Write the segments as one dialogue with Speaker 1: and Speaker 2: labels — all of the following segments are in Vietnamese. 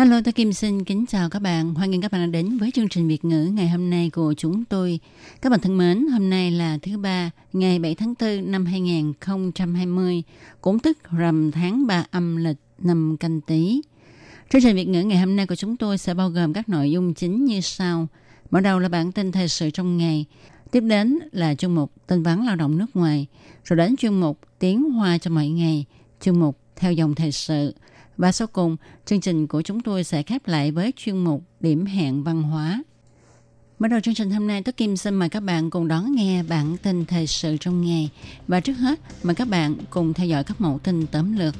Speaker 1: Hello, tôi Kim xin kính chào các bạn. Hoan nghênh các bạn đã đến với chương trình Việt ngữ ngày hôm nay của chúng tôi. Các bạn thân mến, hôm nay là thứ ba, ngày 7 tháng 4 năm 2020, cũng tức rằm tháng 3 âm lịch năm canh tí. Chương trình Việt ngữ ngày hôm nay của chúng tôi sẽ bao gồm các nội dung chính như sau. Mở đầu là bản tin thời sự trong ngày, tiếp đến là chuyên mục tin vắn lao động nước ngoài, rồi đến chuyên mục tiếng hoa cho mọi ngày, chuyên mục theo dòng thời sự, và sau cùng, chương trình của chúng tôi sẽ khép lại với chuyên mục điểm hẹn văn hóa. Mở đầu chương trình hôm nay, Tôi Kim xin mời các bạn cùng đón nghe bản tin thời sự trong ngày. Và trước hết, mời các bạn cùng theo dõi các mẫu tin tóm lược.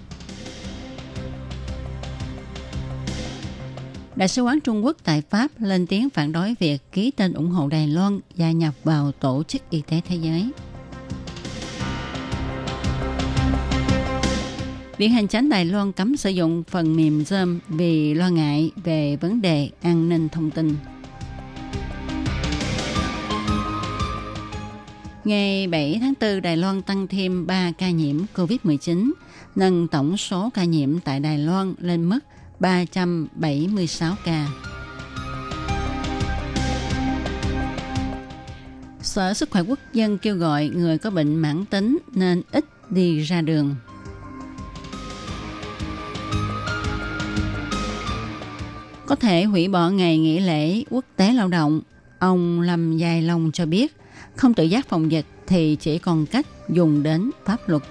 Speaker 1: Đại sứ quán Trung Quốc tại Pháp lên tiếng phản đối việc ký tên ủng hộ Đài Loan gia nhập vào Tổ chức Y tế Thế giới. Viện Hành Chánh Đài Loan cấm sử dụng phần mềm Zoom vì lo ngại về vấn đề an ninh thông tin. Ngày 7 tháng 4, Đài Loan tăng thêm 3 ca nhiễm COVID-19, nâng tổng số ca nhiễm tại Đài Loan lên mức 376 ca. Sở Sức khỏe Quốc dân kêu gọi người có bệnh mãn tính nên ít đi ra đường. Có thể hủy bỏ ngày nghỉ lễ quốc tế lao động. Ông Lâm Dài Long cho biết, không tự giác phòng dịch thì chỉ còn cách dùng đến pháp luật.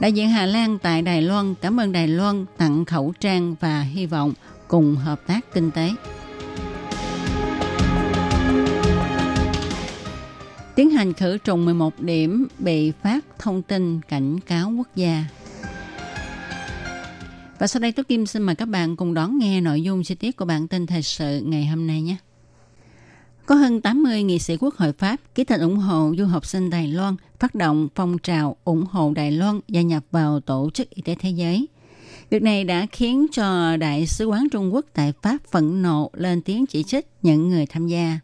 Speaker 1: Đại diện Hà Lan tại Đài Loan cảm ơn Đài Loan tặng khẩu trang và hy vọng cùng hợp tác kinh tế. Tiến hành khử trùng 11 điểm bị phát thông tin cảnh cáo quốc gia. Và sau đây Tú Kim xin mời các bạn cùng đón nghe nội dung chi tiết của bản tin thời sự ngày hôm nay nhé. Có hơn 80 nghị sĩ quốc hội Pháp ký tên ủng hộ du học sinh Đài Loan phát động phong trào ủng hộ Đài Loan gia nhập vào Tổ chức Y tế Thế giới. Việc này đã khiến cho Đại sứ quán Trung Quốc tại Pháp phẫn nộ lên tiếng chỉ trích những người tham gia.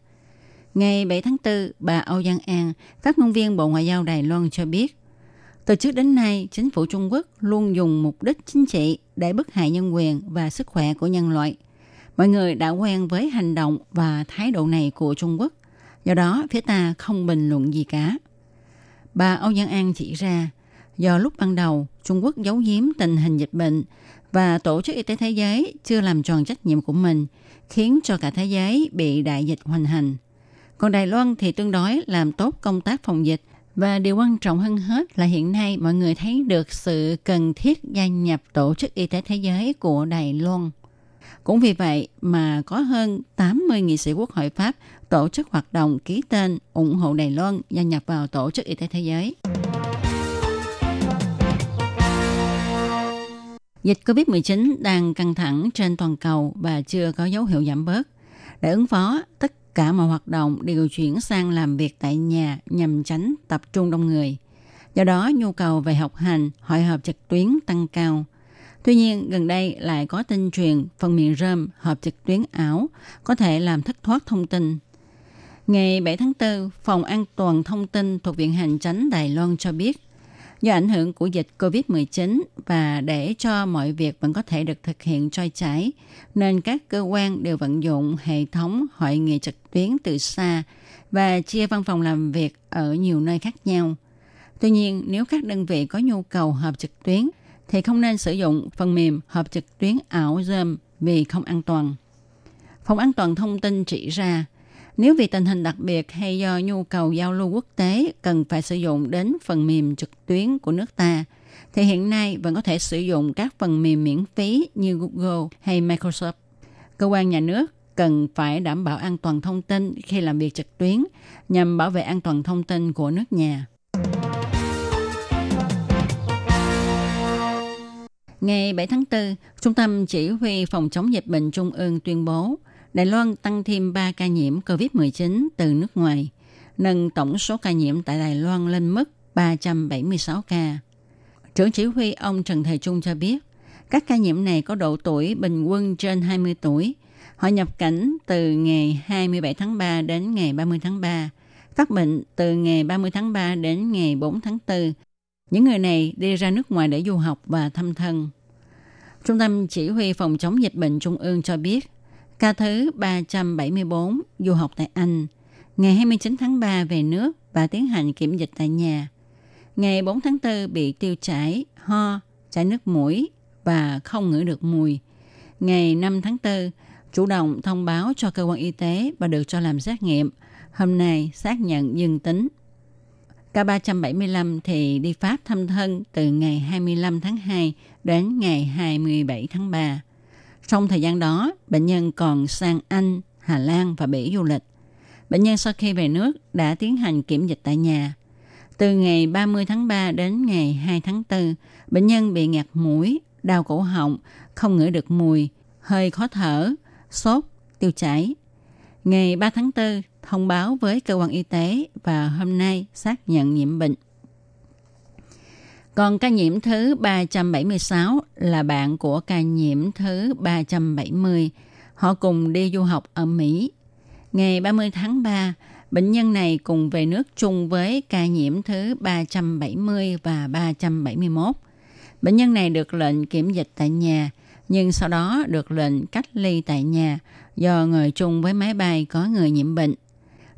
Speaker 1: Ngày 7 tháng 4, bà Âu Giang An, phát ngôn viên Bộ Ngoại giao Đài Loan cho biết, từ trước đến nay, chính phủ Trung Quốc luôn dùng mục đích chính trị để bức hại nhân quyền và sức khỏe của nhân loại. Mọi người đã quen với hành động và thái độ này của Trung Quốc. Do đó, phía ta không bình luận gì cả. Bà Âu Giang An chỉ ra, do lúc ban đầu Trung Quốc giấu giếm tình hình dịch bệnh và Tổ chức Y tế Thế giới chưa làm tròn trách nhiệm của mình, khiến cho cả thế giới bị đại dịch hoành hành. Còn Đài Loan thì tương đối làm tốt công tác phòng dịch và điều quan trọng hơn hết là hiện nay mọi người thấy được sự cần thiết gia nhập Tổ chức Y tế Thế giới của Đài Loan. Cũng vì vậy mà có hơn 80 nghị sĩ quốc hội Pháp tổ chức hoạt động ký tên ủng hộ Đài Loan gia nhập vào Tổ chức Y tế Thế giới. Dịch COVID-19 đang căng thẳng trên toàn cầu và chưa có dấu hiệu giảm bớt. Để ứng phó, tất cả mọi hoạt động đều chuyển sang làm việc tại nhà nhằm tránh tập trung đông người. Do đó, nhu cầu về học hành, hội họp trực tuyến tăng cao. Tuy nhiên, gần đây lại có tin truyền phần mềm rơm họp trực tuyến ảo có thể làm thất thoát thông tin. Ngày 7 tháng 4, Phòng An toàn Thông tin thuộc Viện Hành Chánh Đài Loan cho biết, do ảnh hưởng của dịch COVID-19 và để cho mọi việc vẫn có thể được thực hiện trôi chảy, nên các cơ quan đều vận dụng hệ thống hội nghị trực tuyến từ xa và chia văn phòng làm việc ở nhiều nơi khác nhau. Tuy nhiên, nếu các đơn vị có nhu cầu họp trực tuyến, thì không nên sử dụng phần mềm họp trực tuyến ảo Zoom vì không an toàn. Phòng an toàn thông tin chỉ ra, nếu vì tình hình đặc biệt hay do nhu cầu giao lưu quốc tế cần phải sử dụng đến phần mềm trực tuyến của nước ta, thì hiện nay vẫn có thể sử dụng các phần mềm miễn phí như Google hay Microsoft. Cơ quan nhà nước cần phải đảm bảo an toàn thông tin khi làm việc trực tuyến nhằm bảo vệ an toàn thông tin của nước nhà. Ngày 7 tháng 4, Trung tâm Chỉ huy Phòng chống dịch bệnh Trung ương tuyên bố – Đài Loan tăng thêm 3 ca nhiễm COVID-19 từ nước ngoài, nâng tổng số ca nhiễm tại Đài Loan lên mức 376 ca. Trưởng chỉ huy ông Trần Thầy Trung cho biết, các ca nhiễm này có độ tuổi bình quân trên 20 tuổi. Họ nhập cảnh từ ngày 27 tháng 3 đến ngày 30 tháng 3, phát bệnh từ ngày 30 tháng 3 đến ngày 4 tháng 4. Những người này đi ra nước ngoài để du học và thăm thân. Trung tâm Chỉ huy Phòng chống dịch bệnh Trung ương cho biết, ca thứ 374 du học tại Anh, ngày 29 tháng 3 về nước và tiến hành kiểm dịch tại nhà. Ngày 4 tháng 4 bị tiêu chảy, ho, chảy nước mũi và không ngửi được mùi. Ngày 5 tháng 4, chủ động thông báo cho cơ quan y tế và được cho làm xét nghiệm. Hôm nay xác nhận dương tính. K375 thì đi Pháp thăm thân từ ngày 25 tháng 2 đến ngày 27 tháng 3. Trong thời gian đó, bệnh nhân còn sang Anh, Hà Lan và Bỉ du lịch. Bệnh nhân sau khi về nước đã tiến hành kiểm dịch tại nhà. Từ ngày 30 tháng 3 đến ngày 2 tháng 4, bệnh nhân bị ngạt mũi, đau cổ họng, không ngửi được mùi, hơi khó thở, sốt, tiêu chảy. Ngày 3 tháng 4, thông báo với cơ quan y tế và hôm nay xác nhận nhiễm bệnh. Còn ca nhiễm thứ 376 là bạn của ca nhiễm thứ 370. Họ cùng đi du học ở Mỹ. Ngày 30 tháng 3, bệnh nhân này cùng về nước chung với ca nhiễm thứ 370 và 371. Bệnh nhân này được lệnh kiểm dịch tại nhà, nhưng sau đó được lệnh cách ly tại nhà do ngồi chung với máy bay có người nhiễm bệnh.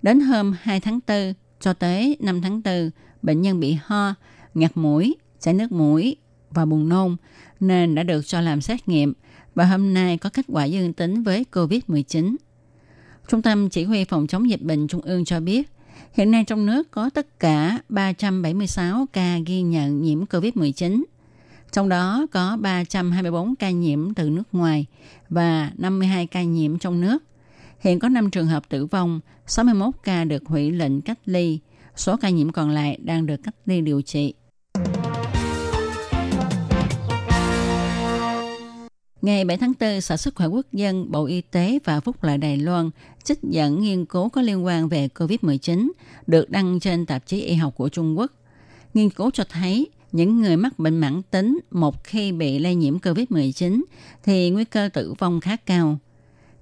Speaker 1: Đến hôm 2 tháng 4 cho tới 5 tháng 4, bệnh nhân bị ho, ngạt mũi, chảy nước mũi và buồn nôn nên đã được cho làm xét nghiệm và hôm nay có kết quả dương tính với COVID-19. Trung tâm Chỉ huy Phòng chống dịch bệnh Trung ương cho biết, hiện nay trong nước có tất cả 376 ca ghi nhận nhiễm COVID-19. Trong đó có 324 ca nhiễm từ nước ngoài và 52 ca nhiễm trong nước. Hiện có 5 trường hợp tử vong, 61 ca được hủy lệnh cách ly, số ca nhiễm còn lại đang được cách ly điều trị. Ngày 7 tháng 4, Sở Sức khỏe Quốc dân, Bộ Y tế và Phúc lợi Đài Loan trích dẫn nghiên cứu có liên quan về COVID-19 được đăng trên tạp chí y học của Trung Quốc. Nghiên cứu cho thấy những người mắc bệnh mãn tính một khi bị lây nhiễm COVID-19 thì nguy cơ tử vong khá cao.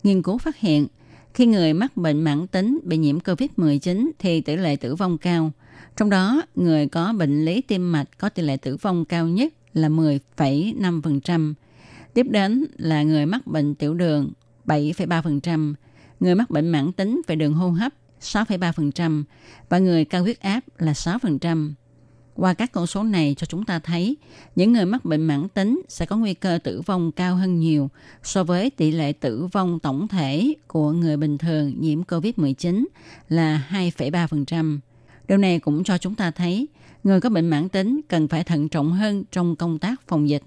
Speaker 1: Nghiên cứu phát hiện, khi người mắc bệnh mãn tính bị nhiễm COVID-19 thì tỷ lệ tử vong cao. Trong đó, người có bệnh lý tim mạch có tỷ lệ tử vong cao nhất là 10,5%. Tiếp đến là người mắc bệnh tiểu đường 7,3%, người mắc bệnh mãn tính về đường hô hấp 6,3% và người cao huyết áp là 6%. Qua các con số này cho chúng ta thấy, những người mắc bệnh mãn tính sẽ có nguy cơ tử vong cao hơn nhiều so với tỷ lệ tử vong tổng thể của người bình thường nhiễm COVID-19 là 2,3%. Điều này cũng cho chúng ta thấy, người có bệnh mãn tính cần phải thận trọng hơn trong công tác phòng dịch.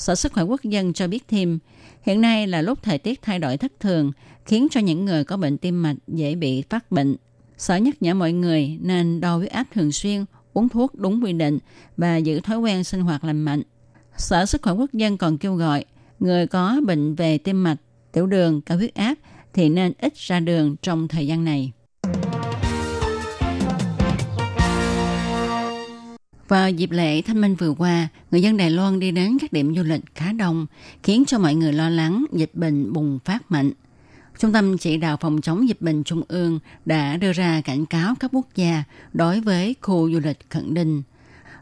Speaker 1: Sở Sức khỏe Quốc dân cho biết thêm, hiện nay là lúc thời tiết thay đổi thất thường, khiến cho những người có bệnh tim mạch dễ bị phát bệnh. Sở nhắc nhở mọi người nên đo huyết áp thường xuyên, uống thuốc đúng quy định và giữ thói quen sinh hoạt lành mạnh. Sở Sức khỏe Quốc dân còn kêu gọi người có bệnh về tim mạch, tiểu đường, cao huyết áp thì nên ít ra đường trong thời gian này. Vào dịp lễ Thanh Minh vừa qua, người dân Đài Loan đi đến các điểm du lịch khá đông, khiến cho mọi người lo lắng dịch bệnh bùng phát mạnh. Trung tâm chỉ đạo phòng chống dịch bệnh Trung ương đã đưa ra cảnh cáo các quốc gia đối với khu du lịch khẩn định.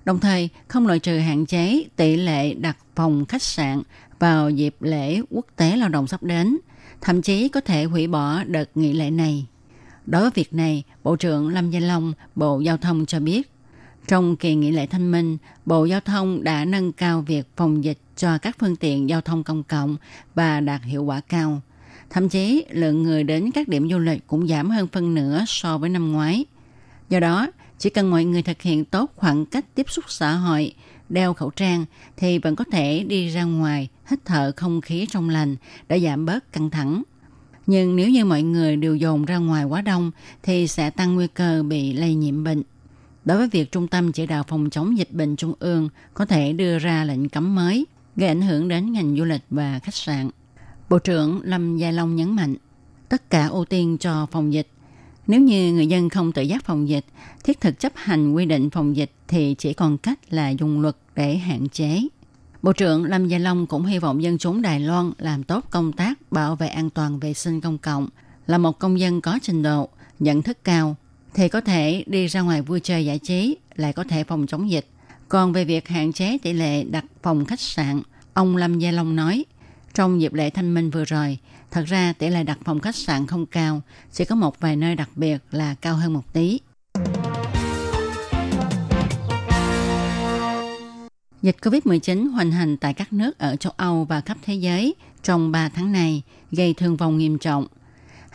Speaker 1: Đồng thời, không loại trừ hạn chế tỷ lệ đặt phòng khách sạn vào dịp lễ quốc tế lao động sắp đến, thậm chí có thể hủy bỏ đợt nghỉ lễ này. Đối với việc này, Bộ trưởng Lâm Gia Long, Bộ Giao thông cho biết, trong kỳ nghỉ lễ thanh minh, Bộ Giao thông đã nâng cao việc phòng dịch cho các phương tiện giao thông công cộng và đạt hiệu quả cao. Thậm chí, lượng người đến các điểm du lịch cũng giảm hơn phân nửa so với năm ngoái. Do đó, chỉ cần mọi người thực hiện tốt khoảng cách tiếp xúc xã hội, đeo khẩu trang thì vẫn có thể đi ra ngoài, hít thở không khí trong lành để giảm bớt căng thẳng. Nhưng nếu như mọi người đều dồn ra ngoài quá đông thì sẽ tăng nguy cơ bị lây nhiễm bệnh. Đối với việc Trung tâm Chỉ đạo Phòng chống dịch bệnh Trung ương có thể đưa ra lệnh cấm mới, gây ảnh hưởng đến ngành du lịch và khách sạn. Bộ trưởng Lâm Gia Long nhấn mạnh, tất cả ưu tiên cho phòng dịch. Nếu như người dân không tự giác phòng dịch, thiết thực chấp hành quy định phòng dịch thì chỉ còn cách là dùng luật để hạn chế. Bộ trưởng Lâm Gia Long cũng hy vọng dân chúng Đài Loan làm tốt công tác bảo vệ an toàn vệ sinh công cộng, là một công dân có trình độ, nhận thức cao, thì có thể đi ra ngoài vui chơi giải trí, lại có thể phòng chống dịch. Còn về việc hạn chế tỷ lệ đặt phòng khách sạn, ông Lâm Gia Long nói, trong dịp lễ thanh minh vừa rồi, thật ra tỷ lệ đặt phòng khách sạn không cao, chỉ có một vài nơi đặc biệt là cao hơn một tí. Dịch COVID-19 hoành hành tại các nước ở châu Âu và khắp thế giới trong 3 tháng này gây thương vong nghiêm trọng.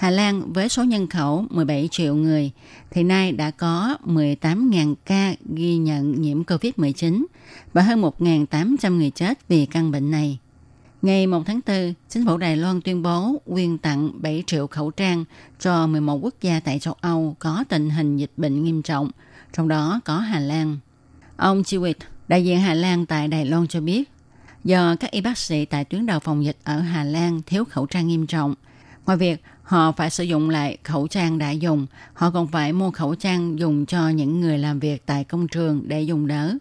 Speaker 1: Hà Lan với số nhân khẩu 17 triệu người thì nay đã có 18.000 ca ghi nhận nhiễm COVID-19 và hơn 1.800 người chết vì căn bệnh này. Ngày 1 tháng 4, chính phủ Đài Loan tuyên bố quyên tặng 7 triệu khẩu trang cho 11 quốc gia tại châu Âu có tình hình dịch bệnh nghiêm trọng, trong đó có Hà Lan. Ông Chiwit, đại diện Hà Lan tại Đài Loan cho biết, do các y bác sĩ tại tuyến đầu phòng dịch ở Hà Lan thiếu khẩu trang nghiêm trọng, ngoài việc họ phải sử dụng lại khẩu trang đã dùng, họ còn phải mua khẩu trang dùng cho những người làm việc tại công trường để dùng đỡ.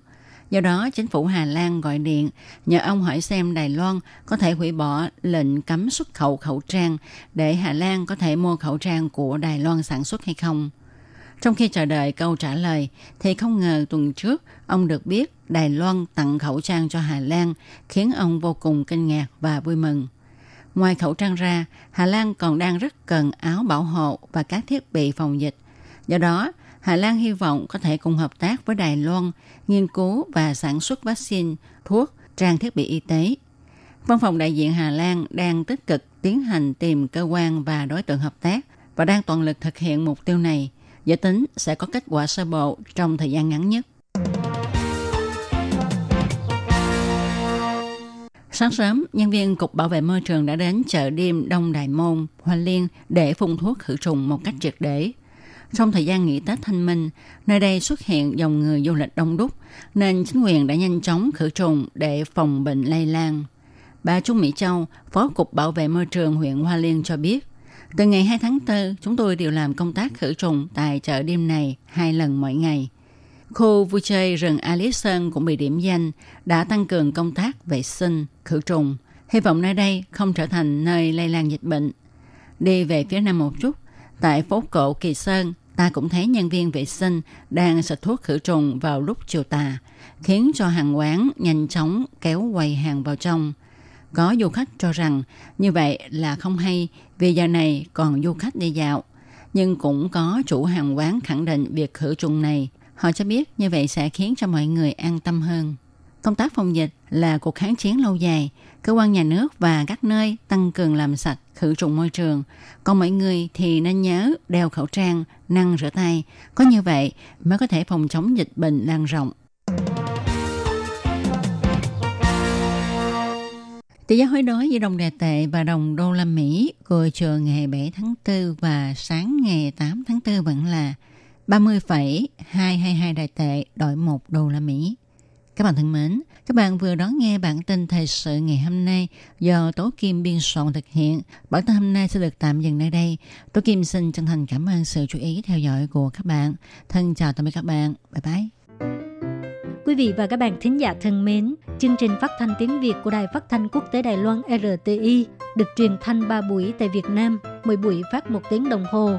Speaker 1: Do đó, chính phủ Hà Lan gọi điện nhờ ông hỏi xem Đài Loan có thể hủy bỏ lệnh cấm xuất khẩu khẩu trang để Hà Lan có thể mua khẩu trang của Đài Loan sản xuất hay không. Trong khi chờ đợi câu trả lời, thì không ngờ tuần trước ông được biết Đài Loan tặng khẩu trang cho Hà Lan, khiến ông vô cùng kinh ngạc và vui mừng. Ngoài khẩu trang ra, Hà Lan còn đang rất cần áo bảo hộ và các thiết bị phòng dịch. Do đó, Hà Lan hy vọng có thể cùng hợp tác với Đài Loan nghiên cứu và sản xuất vaccine, thuốc, trang thiết bị y tế. Văn phòng đại diện Hà Lan đang tích cực tiến hành tìm cơ quan và đối tượng hợp tác và đang toàn lực thực hiện mục tiêu này. Dự tính sẽ có kết quả sơ bộ trong thời gian ngắn nhất. Sáng sớm, nhân viên Cục Bảo vệ Môi trường đã đến chợ đêm Đông Đại Môn, Hoa Liên để phun thuốc khử trùng một cách triệt để. Trong thời gian nghỉ Tết Thanh Minh, nơi đây xuất hiện dòng người du lịch đông đúc, nên chính quyền đã nhanh chóng khử trùng để phòng bệnh lây lan. Bà Trung Mỹ Châu, Phó Cục Bảo vệ Môi trường huyện Hoa Liên cho biết, từ ngày 2 tháng 4, chúng tôi đều làm công tác khử trùng tại chợ đêm này hai lần mỗi ngày. Khu vui chơi rừng Alice Sơn cũng bị điểm danh, đã tăng cường công tác vệ sinh, khử trùng. Hy vọng nơi đây không trở thành nơi lây lan dịch bệnh. Đi về phía nam một chút, tại phố cổ Kỳ Sơn, ta cũng thấy nhân viên vệ sinh đang xịt thuốc khử trùng vào lúc chiều tà, khiến cho hàng quán nhanh chóng kéo quầy hàng vào trong. Có du khách cho rằng như vậy là không hay vì giờ này còn du khách đi dạo. Nhưng cũng có chủ hàng quán khẳng định việc khử trùng này. Họ cho biết như vậy sẽ khiến cho mọi người an tâm hơn. Công tác phòng dịch là cuộc kháng chiến lâu dài. Cơ quan nhà nước và các nơi tăng cường làm sạch, khử trùng môi trường. Còn mọi người thì nên nhớ đeo khẩu trang, năng rửa tay. Có như vậy mới có thể phòng chống dịch bệnh lan rộng. Tỷ giá hối đoái giữa đồng đề tệ và đồng đô la Mỹ của chiều ngày 7 tháng 4 và sáng ngày 8 tháng 4 vẫn là 30,222 đại tệ đổi 1 đô la Mỹ. Các bạn thân mến, các bạn vừa đón nghe bản tin thời sự ngày hôm nay do Tố Kim biên soạn thực hiện. Bản tin hôm nay sẽ được tạm dừng nơi đây. Tố Kim xin chân thành cảm ơn sự chú ý theo dõi của các bạn. Thân chào tạm biệt các bạn. Bye bye.
Speaker 2: Quý vị và các bạn thính giả thân mến, chương trình phát thanh tiếng Việt của Đài Phát thanh Quốc tế Đài Loan RTI được truyền thanh 3 buổi tại Việt Nam, mỗi buổi phát một tiếng đồng hồ.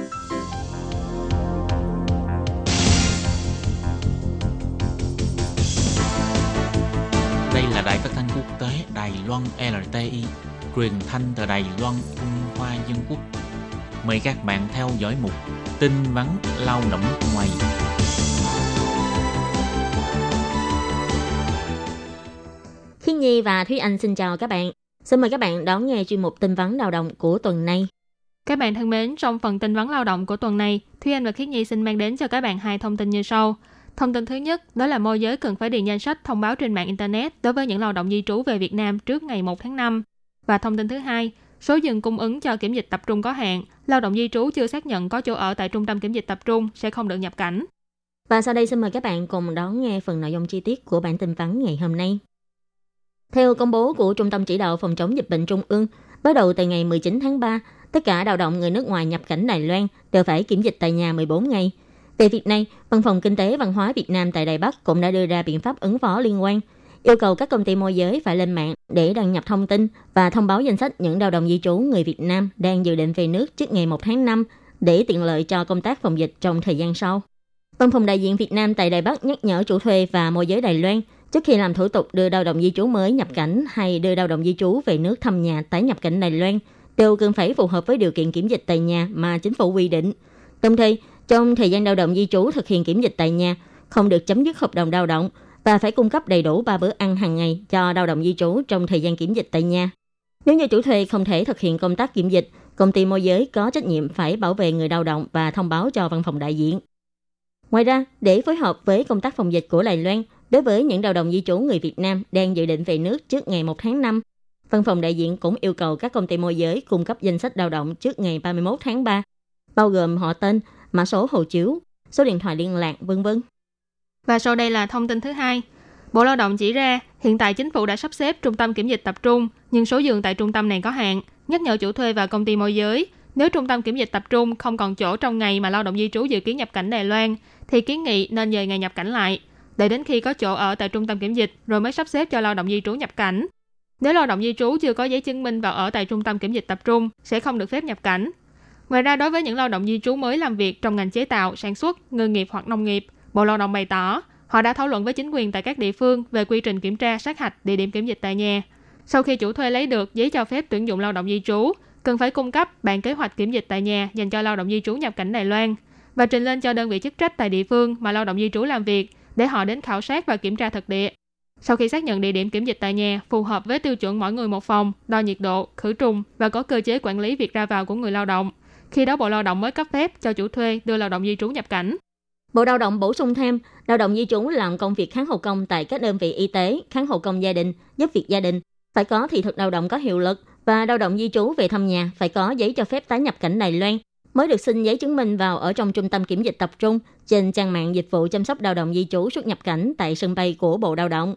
Speaker 3: Đài Phát thanh Quốc tế Đài Loan LTI, truyền thanh từ Đài Loan, Trung Hoa Dân Quốc. Mời các bạn theo dõi mục tin vắn lao động ngoài.
Speaker 4: Khiết Nhi và Thúy Anh xin chào các bạn. Xin mời các bạn đón nghe chuyên mục tin vắn lao động của tuần này.
Speaker 5: Các bạn thân mến, trong phần tin vắn lao động của tuần này, Thúy Anh và Khiết Nhi xin mang đến cho các bạn hai thông tin như sau. Thông tin thứ nhất, đó là môi giới cần phải điền danh sách thông báo trên mạng Internet đối với những lao động di trú về Việt Nam trước ngày 1 tháng 5. Và thông tin thứ hai, số dừng cung ứng cho kiểm dịch tập trung có hạn, lao động di trú chưa xác nhận có chỗ ở tại trung tâm kiểm dịch tập trung sẽ không được nhập cảnh.
Speaker 4: Và sau đây xin mời các bạn cùng đón nghe phần nội dung chi tiết của bản tin vắn ngày hôm nay. Theo công bố của Trung tâm Chỉ đạo Phòng chống dịch bệnh Trung ương, bắt đầu từ ngày 19 tháng 3, tất cả lao động người nước ngoài nhập cảnh Đài Loan đều phải kiểm dịch tại nhà 14 ngày. Về việc này, Văn phòng Kinh tế Văn hóa Việt Nam tại Đài Bắc cũng đã đưa ra biện pháp ứng phó liên quan, yêu cầu các công ty môi giới phải lên mạng để đăng nhập thông tin và thông báo danh sách những lao động di trú người Việt Nam đang dự định về nước trước ngày 1 tháng 5 để tiện lợi cho công tác phòng dịch trong thời gian sau. Văn phòng đại diện Việt Nam tại Đài Bắc nhắc nhở chủ thuê và môi giới Đài Loan trước khi làm thủ tục đưa lao động di trú mới nhập cảnh hay đưa lao động di trú về nước thăm nhà tái nhập cảnh Đài Loan đều cần phải phù hợp với điều kiện kiểm dịch tại nhà mà chính phủ quy định. Đồng thời, trong thời gian lao động di trú thực hiện kiểm dịch tại nhà, không được chấm dứt hợp đồng lao động và phải cung cấp đầy đủ 3 bữa ăn hàng ngày cho lao động di trú trong thời gian kiểm dịch tại nhà. Nếu như chủ thuê không thể thực hiện công tác kiểm dịch, công ty môi giới có trách nhiệm phải bảo vệ người lao động và thông báo cho văn phòng đại diện. Ngoài ra, để phối hợp với công tác phòng dịch của Đài Loan, đối với những lao động di trú người Việt Nam đang dự định về nước trước ngày 1 tháng 5, văn phòng đại diện cũng yêu cầu các công ty môi giới cung cấp danh sách lao động trước ngày 31 tháng 3, bao gồm họ tên, mã số hộ chiếu, số điện thoại liên lạc, vân vân.
Speaker 5: Và sau đây là thông tin thứ hai. Bộ Lao động chỉ ra, hiện tại chính phủ đã sắp xếp trung tâm kiểm dịch tập trung, nhưng số giường tại trung tâm này có hạn, nhắc nhở chủ thuê và công ty môi giới. Nếu trung tâm kiểm dịch tập trung không còn chỗ trong ngày mà lao động di trú dự kiến nhập cảnh Đài Loan, thì kiến nghị nên dời ngày nhập cảnh lại, để đến khi có chỗ ở tại trung tâm kiểm dịch rồi mới sắp xếp cho lao động di trú nhập cảnh. Nếu lao động di trú chưa có giấy chứng minh vào ở tại trung tâm kiểm dịch tập trung, sẽ không được phép nhập cảnh. Ngoài ra, đối với những lao động di trú mới làm việc trong ngành chế tạo, sản xuất, ngư nghiệp hoặc nông nghiệp, Bộ Lao động bày tỏ họ đã thảo luận với chính quyền tại các địa phương về quy trình kiểm tra sát hạch địa điểm kiểm dịch tại nhà. Sau khi chủ thuê lấy được giấy cho phép tuyển dụng lao động di trú, cần phải cung cấp bản kế hoạch kiểm dịch tại nhà dành cho lao động di trú nhập cảnh Đài Loan và trình lên cho đơn vị chức trách tại địa phương mà lao động di trú làm việc để họ đến khảo sát và kiểm tra thực địa. Sau khi xác nhận địa điểm kiểm dịch tại nhà phù hợp với tiêu chuẩn mỗi người một phòng, đo nhiệt độ, khử trùng và có cơ chế quản lý việc ra vào của người lao động, khi đó Bộ Lao động mới cấp phép cho chủ thuê đưa lao động di trú nhập cảnh.
Speaker 4: Bộ Lao động bổ sung thêm, lao động di trú làm công việc kháng hộ công tại các đơn vị y tế, kháng hộ công gia đình, giúp việc gia đình, phải có thị thực lao động có hiệu lực và lao động di trú về thăm nhà phải có giấy cho phép tái nhập cảnh Đài Loan mới được xin giấy chứng minh vào ở trong trung tâm kiểm dịch tập trung trên trang mạng dịch vụ chăm sóc lao động di trú xuất nhập cảnh tại sân bay của Bộ Lao động.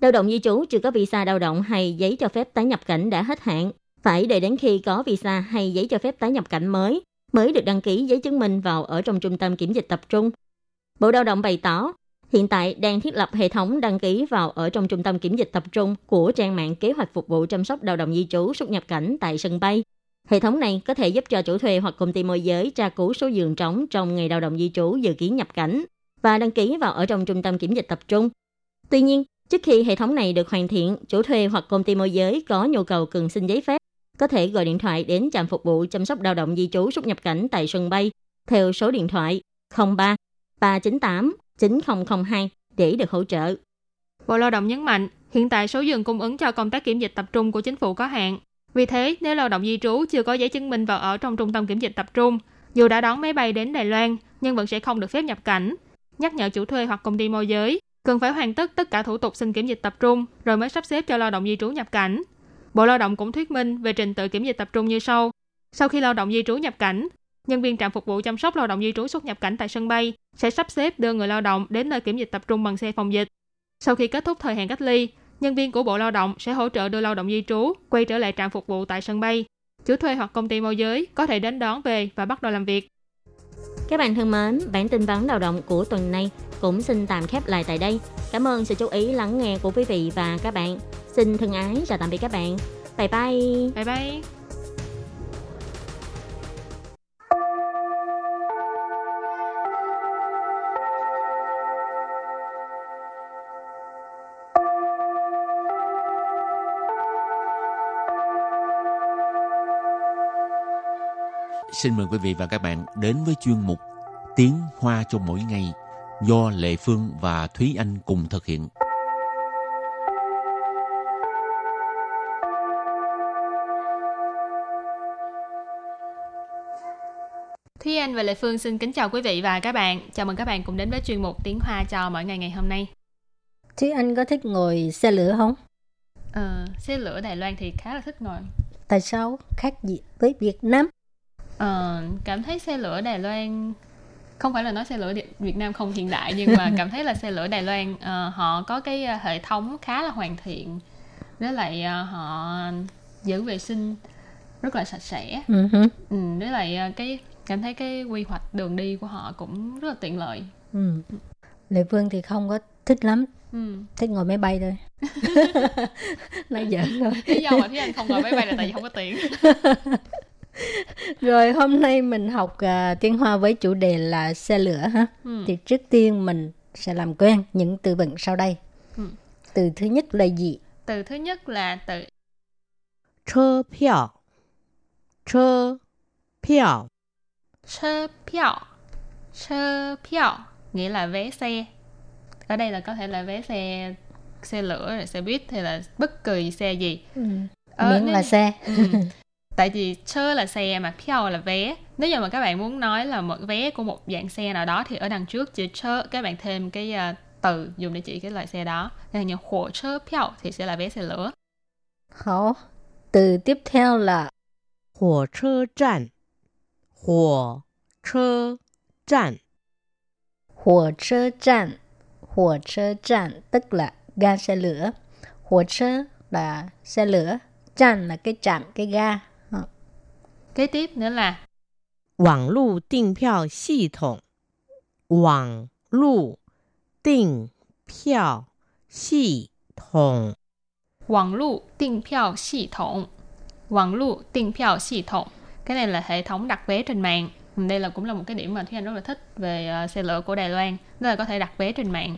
Speaker 4: Lao động di trú chưa có visa lao động hay giấy cho phép tái nhập cảnh đã hết hạn, phải đợi đến khi có visa hay giấy cho phép tái nhập cảnh mới mới được đăng ký giấy chứng minh vào ở trong trung tâm kiểm dịch tập trung. Bộ Lao động bày tỏ, hiện tại đang thiết lập hệ thống đăng ký vào ở trong trung tâm kiểm dịch tập trung của trang mạng kế hoạch phục vụ chăm sóc lao động di trú xuất nhập cảnh tại sân bay. Hệ thống này có thể giúp cho chủ thuê hoặc công ty môi giới tra cứu số giường trống trong ngày lao động di trú dự kiến nhập cảnh và đăng ký vào ở trong trung tâm kiểm dịch tập trung. Tuy nhiên, trước khi hệ thống này được hoàn thiện, chủ thuê hoặc công ty môi giới có nhu cầu cần xin giấy phép có thể gọi điện thoại đến trạm phục vụ chăm sóc lao động di trú xuất nhập cảnh tại sân bay theo số điện thoại 03 398 9002 để được hỗ trợ.
Speaker 5: Bộ Lao động nhấn mạnh, hiện tại số giường cung ứng cho công tác kiểm dịch tập trung của chính phủ có hạn. Vì thế, nếu lao động di trú chưa có giấy chứng minh vào ở trong trung tâm kiểm dịch tập trung, dù đã đón máy bay đến Đài Loan, nhưng vẫn sẽ không được phép nhập cảnh. Nhắc nhở chủ thuê hoặc công ty môi giới cần phải hoàn tất tất cả thủ tục xin kiểm dịch tập trung rồi mới sắp xếp cho lao động di trú nhập cảnh. Bộ Lao động cũng thuyết minh về trình tự kiểm dịch tập trung như sau. Sau khi lao động di trú nhập cảnh, nhân viên trạm phục vụ chăm sóc lao động di trú xuất nhập cảnh tại sân bay sẽ sắp xếp đưa người lao động đến nơi kiểm dịch tập trung bằng xe phòng dịch. Sau khi kết thúc thời hạn cách ly, nhân viên của Bộ Lao động sẽ hỗ trợ đưa lao động di trú quay trở lại trạm phục vụ tại sân bay. Chủ thuê hoặc công ty môi giới có thể đến đón về và bắt đầu làm việc.
Speaker 4: Các bạn thân mến, bản tin vắn lao động của tuần này cũng xin tạm khép lại tại đây. Cảm ơn sự chú ý lắng nghe của quý vị và các bạn. Xin thân ái chào tạm biệt các bạn. Bye bye.
Speaker 5: Bye bye.
Speaker 3: Xin mời quý vị và các bạn đến với chuyên mục Tiếng Hoa cho mỗi ngày do Lệ Phương và Thúy Anh cùng thực hiện.
Speaker 5: Thúy Anh và Lệ Phương xin kính chào quý vị và các bạn. Chào mừng các bạn cùng đến với chuyên mục Tiếng Hoa cho mỗi ngày ngày hôm nay.
Speaker 6: Thúy Anh có thích ngồi xe lửa không?
Speaker 5: Ờ, xe lửa Đài Loan thì khá là thích ngồi.
Speaker 6: Tại sao khác gì với Việt Nam?
Speaker 5: Ờ, cảm thấy xe lửa Đài Loan không phải là nói xe lửa Việt Nam không hiện đại nhưng mà cảm thấy là xe lửa Đài Loan uh, họ có cái uh, hệ thống khá là hoàn thiện với lại uh, họ giữ vệ sinh rất là sạch sẽ
Speaker 6: Uh-huh.
Speaker 5: ừ, với lại uh, cái cảm thấy cái quy hoạch đường đi của họ cũng rất là tiện lợi.
Speaker 6: Ừ. lệ phương thì không có thích lắm.
Speaker 5: Ừ.
Speaker 6: thích ngồi máy bay thôi. Nói giỡn thôi.
Speaker 5: Lý do mà thấy anh không ngồi máy bay là tại vì không có tiền.
Speaker 6: Rồi hôm nay mình học uh, tiếng hoa với chủ đề là xe lửa ha.
Speaker 5: Ừ.
Speaker 6: thì trước tiên mình sẽ làm quen những từ vựng sau đây.
Speaker 5: Ừ.
Speaker 6: từ thứ nhất là gì?
Speaker 5: Từ thứ nhất là từ Chơ piao Chơ piao Nghĩa là vé xe. Ở đây là có thể là vé xe xe lửa, xe buýt hay là bất kỳ xe gì.
Speaker 6: Ừ.
Speaker 5: ờ,
Speaker 6: Miễn
Speaker 5: nên...
Speaker 6: là xe.
Speaker 5: Ừ. Tại vì chơ là xe mà piao là vé. Nếu như mà các bạn muốn nói là một vé của một dạng xe nào đó Thì ở đằng trước chữ chơ các bạn thêm cái uh, từ dùng để chỉ cái loại xe đó. Nên như hỏa chơ piao thì sẽ là vé xe lửa.
Speaker 6: Hảo, từ tiếp theo là
Speaker 7: hỏa chơ trạm 火车站，
Speaker 6: 火车站.火车站tức là ga xe lửa.火车là xe lửa. Trạm là cái trạm, cái ga. Ờ.
Speaker 5: kế tiếp nữa là
Speaker 7: 网络订票系统，网络订票系统，
Speaker 5: Quảng lụ tinh票系thống Quảng lụ tinh票系thống cái này là hệ thống đặt vé trên mạng. Đây là cũng là một cái điểm mà Thúy Anh rất là thích về ờ, xe lửa của Đài Loan. Đó là có thể đặt vé trên mạng.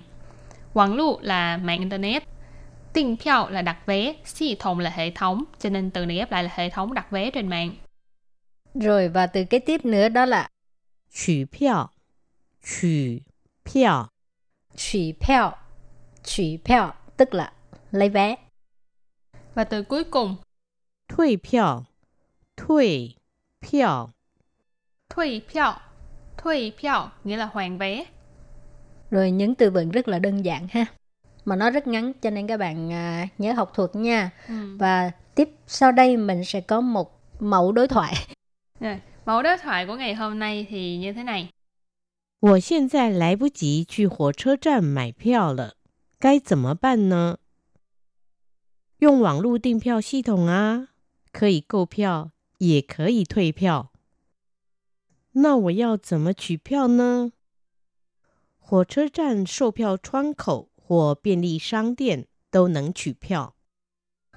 Speaker 5: Quảng lụ là mạng internet. Tình là đặt vé, xì thông là hệ thống, cho nên từ này ghép lại là hệ thống đặt vé trên mạng.
Speaker 6: Rồi và từ kế tiếp nữa đó là Chủy phiêu Chủy phiêu tức là lấy vé.
Speaker 5: Và từ cuối cùng.
Speaker 7: Thuy phiêu Thuy 票，
Speaker 5: Thuy 票 Thuy 票nghĩa là hoàn vé
Speaker 6: Rồi những từ vựng rất là đơn giản ha. Mà nó rất ngắn cho nên các bạn à, nhớ học thuộc nha.
Speaker 5: ừ.
Speaker 6: Và tiếp sau đây mình sẽ có một mẫu đối thoại.
Speaker 5: Rồi, Mẫu đối thoại của ngày hôm nay thì như thế này
Speaker 7: 我现在来不及去火车站买票了，该怎么办呢？用网络订票系统啊，可以购票， 也可以退票。那我要怎么取票呢？火车站售票窗口或便利商店都能取票。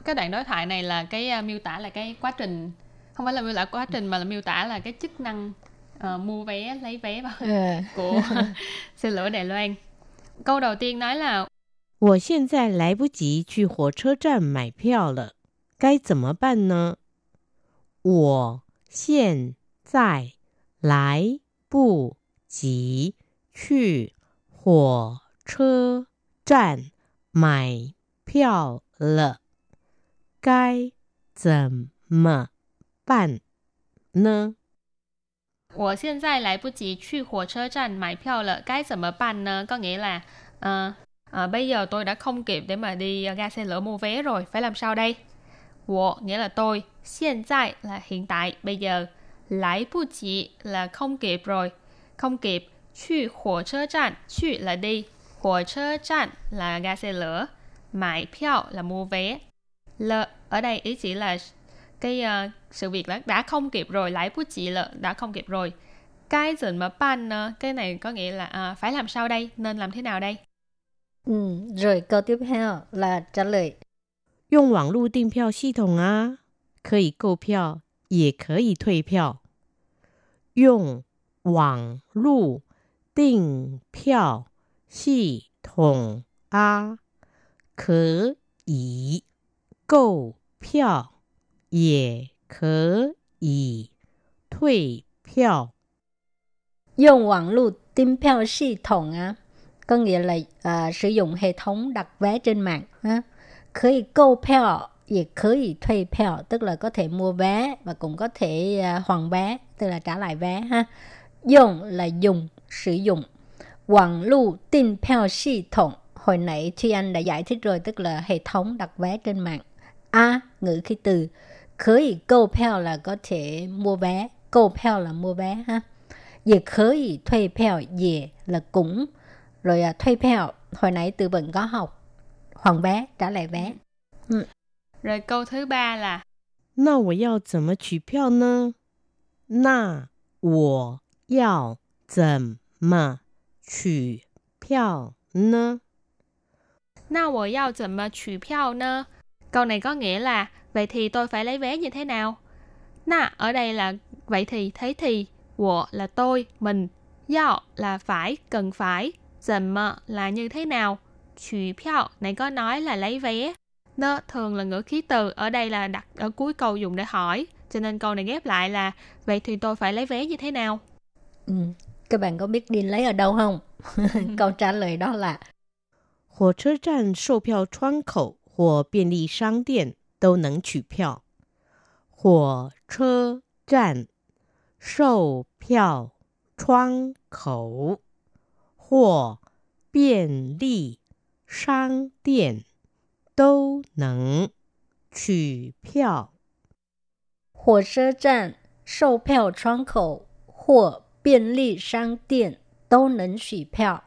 Speaker 5: cái đoạn đối thoại này là cái uh, miêu tả là cái quá trình không phải là miêu tả quá trình mà là miêu tả là cái chức năng ờ, mua vé lấy vé vào
Speaker 6: Ờ.
Speaker 5: của xe lửa Đài Loan câu đầu tiên nói là
Speaker 7: 我现在来不及去火车站买票了，该怎么办呢？ 我现在来不及去火车站买票了，该怎么办呢？
Speaker 5: 我现在来不及去火车站买票了该怎么办呢có nghĩa là ờ, ờ, bây giờ tôi đã không kịp để mà đi uh, ga xe lửa mua vé rồi phải làm sao đây 我 nghĩa là tôi, hiện tại là hiện tại, bây giờ. Lái bù chỉ là không kịp rồi. Không kịp, Chu hỏa chơ trạm, chu là đi, hỏa chơ trạm là ga xe lửa, mãi 票 là mua vé. L ở đây ý chỉ là cái uh, sự việc đó đã không kịp rồi, lái bút chỉ là đã không kịp rồi. Cái gì mà ban ờ, cái này có nghĩa là uh, phải làm sao đây, nên làm thế nào đây?
Speaker 6: Ừ, rồi câu tiếp theo là trả lời
Speaker 7: 用网络订票系统啊，可以购票，也可以退票。用网络订票系统啊，可以购票，也可以退 退票。
Speaker 6: Dùng 网络订票系统á, có nghĩa là à, sử dụng hệ thống đặt vé trên mạng. Ha. Có thể购票,也可以退票, tức là có thể mua vé và cũng có thể à, hoàn vé, tức là trả lại vé. ha. Dùng là dùng, sử dụng. 网络订票系统 hồi nãy Thi Anh đã giải thích rồi, tức là hệ thống đặt vé trên mạng. A, ngữ khí từ. Có thể购票 là có thể mua vé,购票 là mua vé ha. 也可以退票，也 là cũng. Rồi à, 退票, hồi nãy từ vựng có học. Hoàn vé, trả lại vé.
Speaker 5: Rồi câu thứ ba là
Speaker 7: 那我要怎么取票呢？那我要怎么取票呢？
Speaker 5: Na wo yao怎么取票呢? Câu này có nghĩa là vậy thì tôi phải lấy vé như thế nào? Na ở đây là vậy thì, thế thì, wo là tôi, mình, yao là phải, cần phải, dần mờ là như thế nào, chủ票này có nói là lấy vé. Nơ thường là ngữ khí từ, ở đây là đặt ở cuối câu dùng để hỏi. Cho nên câu này ghép lại là vậy thì tôi phải lấy vé như thế nào?
Speaker 6: Ừ. Các bạn có biết đi lấy ở đâu không? Câu trả lời đó là
Speaker 7: 火车站售票窗口或便利商店都能取票。火车站售票窗口或便利 商店都能取票。
Speaker 6: 火车站售票窗口或便利商店都能取票.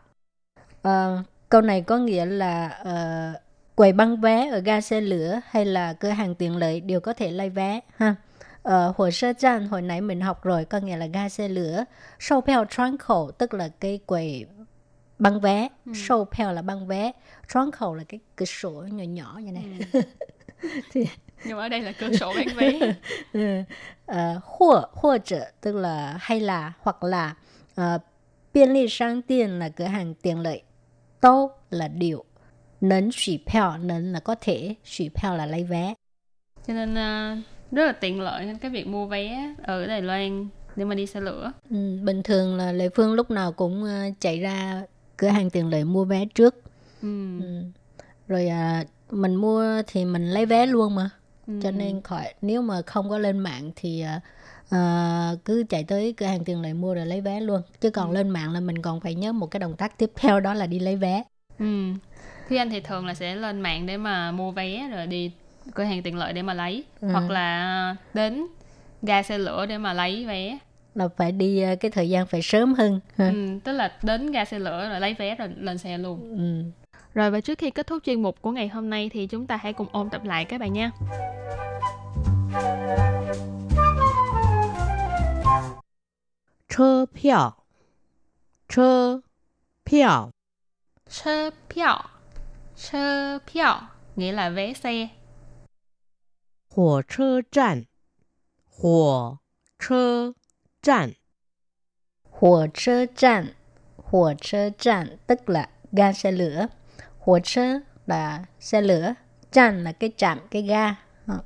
Speaker 6: Ờ, câu này có nghĩa là ờ, quầy bán vé ở ga xe lửa hay là cửa hàng tiện lợi đều có thể lấy vé ha. Ờ, hồ sơ trang hồi nãy mình học rồi có nghĩa là ga xe lửa. Sâu票窗口 tức là cái quầy băng vé. Ừ. Show pale là băng vé. Tròn khẩu là cái cửa sổ nhỏ nhỏ như này ừ. thì
Speaker 5: nhưng ở đây là cửa sổ bán vé.
Speaker 6: Ừ. Ờ, hoặc hoặc tức là hay là hoặc là ờ, uh, biên lý sang tiền là cửa hàng tiện lợi. Tô là điều. Nên xỉ pèo nên là có thể xỉ pèo là lấy vé.
Speaker 5: Cho nên ờ, rất là tiện lợi nên cái việc mua vé ở Đài Loan nếu mà đi xe lửa.
Speaker 6: Ừ, bình thường là Lê Phương lúc nào cũng chạy ra cửa hàng tiện lợi mua vé trước
Speaker 5: Ừ.
Speaker 6: ừ. rồi à, mình mua thì mình lấy vé luôn mà
Speaker 5: Ừ.
Speaker 6: cho nên khỏi nếu mà không có lên mạng thì à, à, cứ chạy tới cửa hàng tiện lợi mua rồi lấy vé luôn chứ còn lên mạng là mình còn phải nhớ một cái động tác tiếp theo đó là đi lấy vé
Speaker 5: Ừ. Thì anh thì thường là sẽ lên mạng để mà mua vé rồi đi cửa hàng tiện lợi để mà lấy
Speaker 6: Ừ.
Speaker 5: hoặc là đến ga xe lửa để mà lấy vé
Speaker 6: là phải đi ờ, cái thời gian phải sớm hơn
Speaker 5: ừ, tức là đến ga xe lửa rồi lấy vé rồi lên xe luôn.
Speaker 6: Ừ.
Speaker 5: rồi và trước khi kết thúc chuyên mục của ngày hôm nay thì chúng ta hãy cùng ôn tập lại các bạn nha.
Speaker 7: Chơ piao. Chơ piao.
Speaker 5: Chơ piao. Chơ piao nghĩa là vé xe.
Speaker 7: Hỏa chơ trạm Hỏa chơ 站，
Speaker 6: 火车站火车站 tức là ga xe lửa火车 là xe lửa站là cái trạm cái ga Ờ.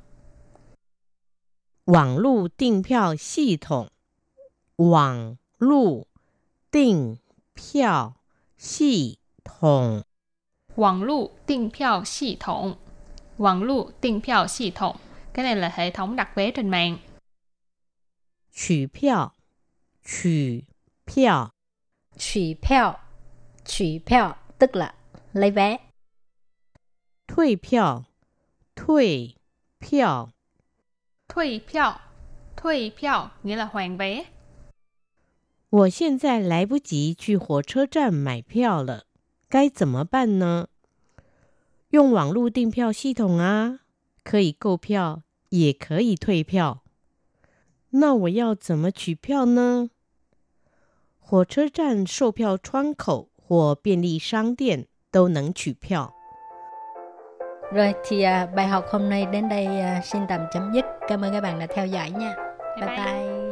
Speaker 7: 网络订票系统，网络订票系统，
Speaker 5: Quảng lụ tiền票系thống. Quảng lụ tiền票系thống. Cái này là hệ thống đặt vé trên mạng.
Speaker 7: 取票，取票，
Speaker 6: 取票取票 tức là lấy vé
Speaker 7: 退票，退票
Speaker 5: ，Thuy 票, thuy 票 nghĩa là hoàn vé.
Speaker 7: 我现在来不及去火车站买票了，该怎么办呢？用网络订票系统啊，可以购票，也可以退票。那我要怎么取票呢？火车站售票窗口或便利商店都能取票。
Speaker 6: rồi thì à, bài học hôm nay đến đây à, xin tạm chấm dứt cảm ơn các bạn đã theo dõi nha bye bye, bye.
Speaker 8: 无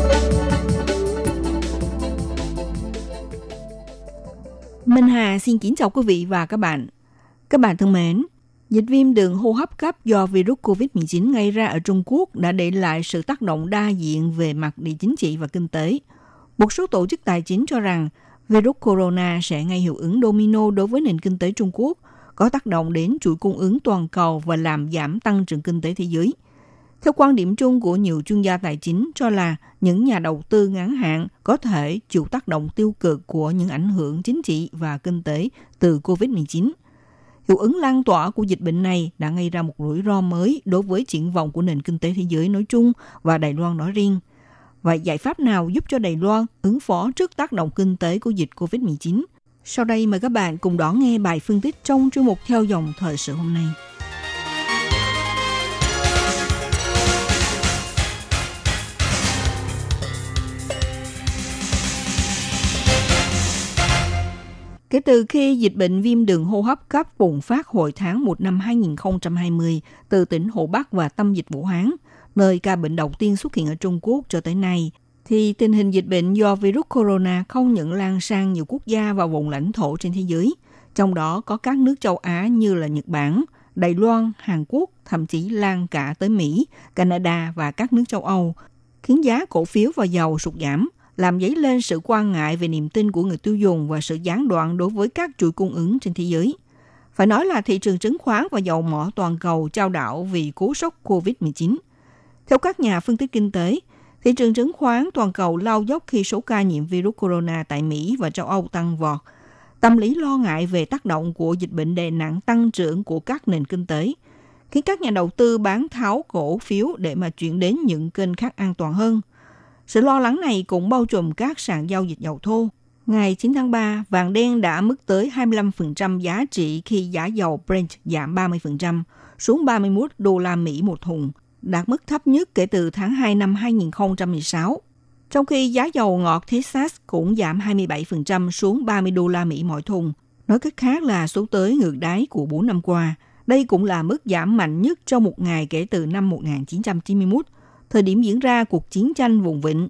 Speaker 9: Xin kính chào quý vị và các bạn. Các bạn thân mến, dịch viêm đường hô hấp cấp do virus COVID-19 gây ra ở Trung Quốc đã để lại sự tác động đa diện về mặt địa chính trị và kinh tế. Một số tổ chức tài chính cho rằng virus corona sẽ gây hiệu ứng domino đối với nền kinh tế Trung Quốc, có tác động đến chuỗi cung ứng toàn cầu và làm giảm tăng trưởng kinh tế thế giới. Theo quan điểm chung của nhiều chuyên gia tài chính cho là những nhà đầu tư ngắn hạn có thể chịu tác động tiêu cực của những ảnh hưởng chính trị và kinh tế từ COVID-19. Hiệu ứng lan tỏa của dịch bệnh này đã gây ra một rủi ro mới đối với triển vọng của nền kinh tế thế giới nói chung và Đài Loan nói riêng. Vậy giải pháp nào giúp cho Đài Loan ứng phó trước tác động kinh tế của dịch COVID-19? Sau đây mời các bạn cùng đón nghe bài phân tích trong chuyên mục theo dòng thời sự hôm nay. Kể từ khi dịch bệnh viêm đường hô hấp cấp bùng phát hồi tháng 1 năm 2020 từ tỉnh Hồ Bắc và tâm dịch Vũ Hán, nơi ca bệnh đầu tiên xuất hiện ở Trung Quốc cho tới nay, thì tình hình dịch bệnh do virus corona không những lan sang nhiều quốc gia và vùng lãnh thổ trên thế giới, trong đó có các nước châu Á như là Nhật Bản, Đài Loan, Hàn Quốc, thậm chí lan cả tới Mỹ, Canada và các nước châu Âu, khiến giá cổ phiếu và dầu sụt giảm, làm dấy lên sự quan ngại về niềm tin của người tiêu dùng và sự gián đoạn đối với các chuỗi cung ứng trên thế giới. Phải nói là thị trường chứng khoán và dầu mỏ toàn cầu trao đảo vì cú sốc COVID-19. Theo các nhà phân tích kinh tế, thị trường chứng khoán toàn cầu lao dốc khi số ca nhiễm virus corona tại Mỹ và châu Âu tăng vọt. Tâm lý lo ngại về tác động của dịch bệnh đè nặng tăng trưởng của các nền kinh tế, khiến các nhà đầu tư bán tháo cổ phiếu để mà chuyển đến những kênh khác an toàn hơn. Sự lo lắng này cũng bao trùm các sàn giao dịch dầu thô. Ngày 9 tháng 3, vàng đen đã mức tới 25% giá trị khi giá dầu Brent giảm 30%, xuống 31 đô la Mỹ một thùng, đạt mức thấp nhất kể từ tháng 2 năm 2016. Trong khi giá dầu ngọt Texas cũng giảm 27% xuống 30 đô la Mỹ mỗi thùng. Nói cách khác là xuống tới ngược đáy của 4 năm qua. Đây cũng là mức giảm mạnh nhất trong một ngày kể từ năm 1991, thời điểm diễn ra cuộc chiến tranh vùng vịnh.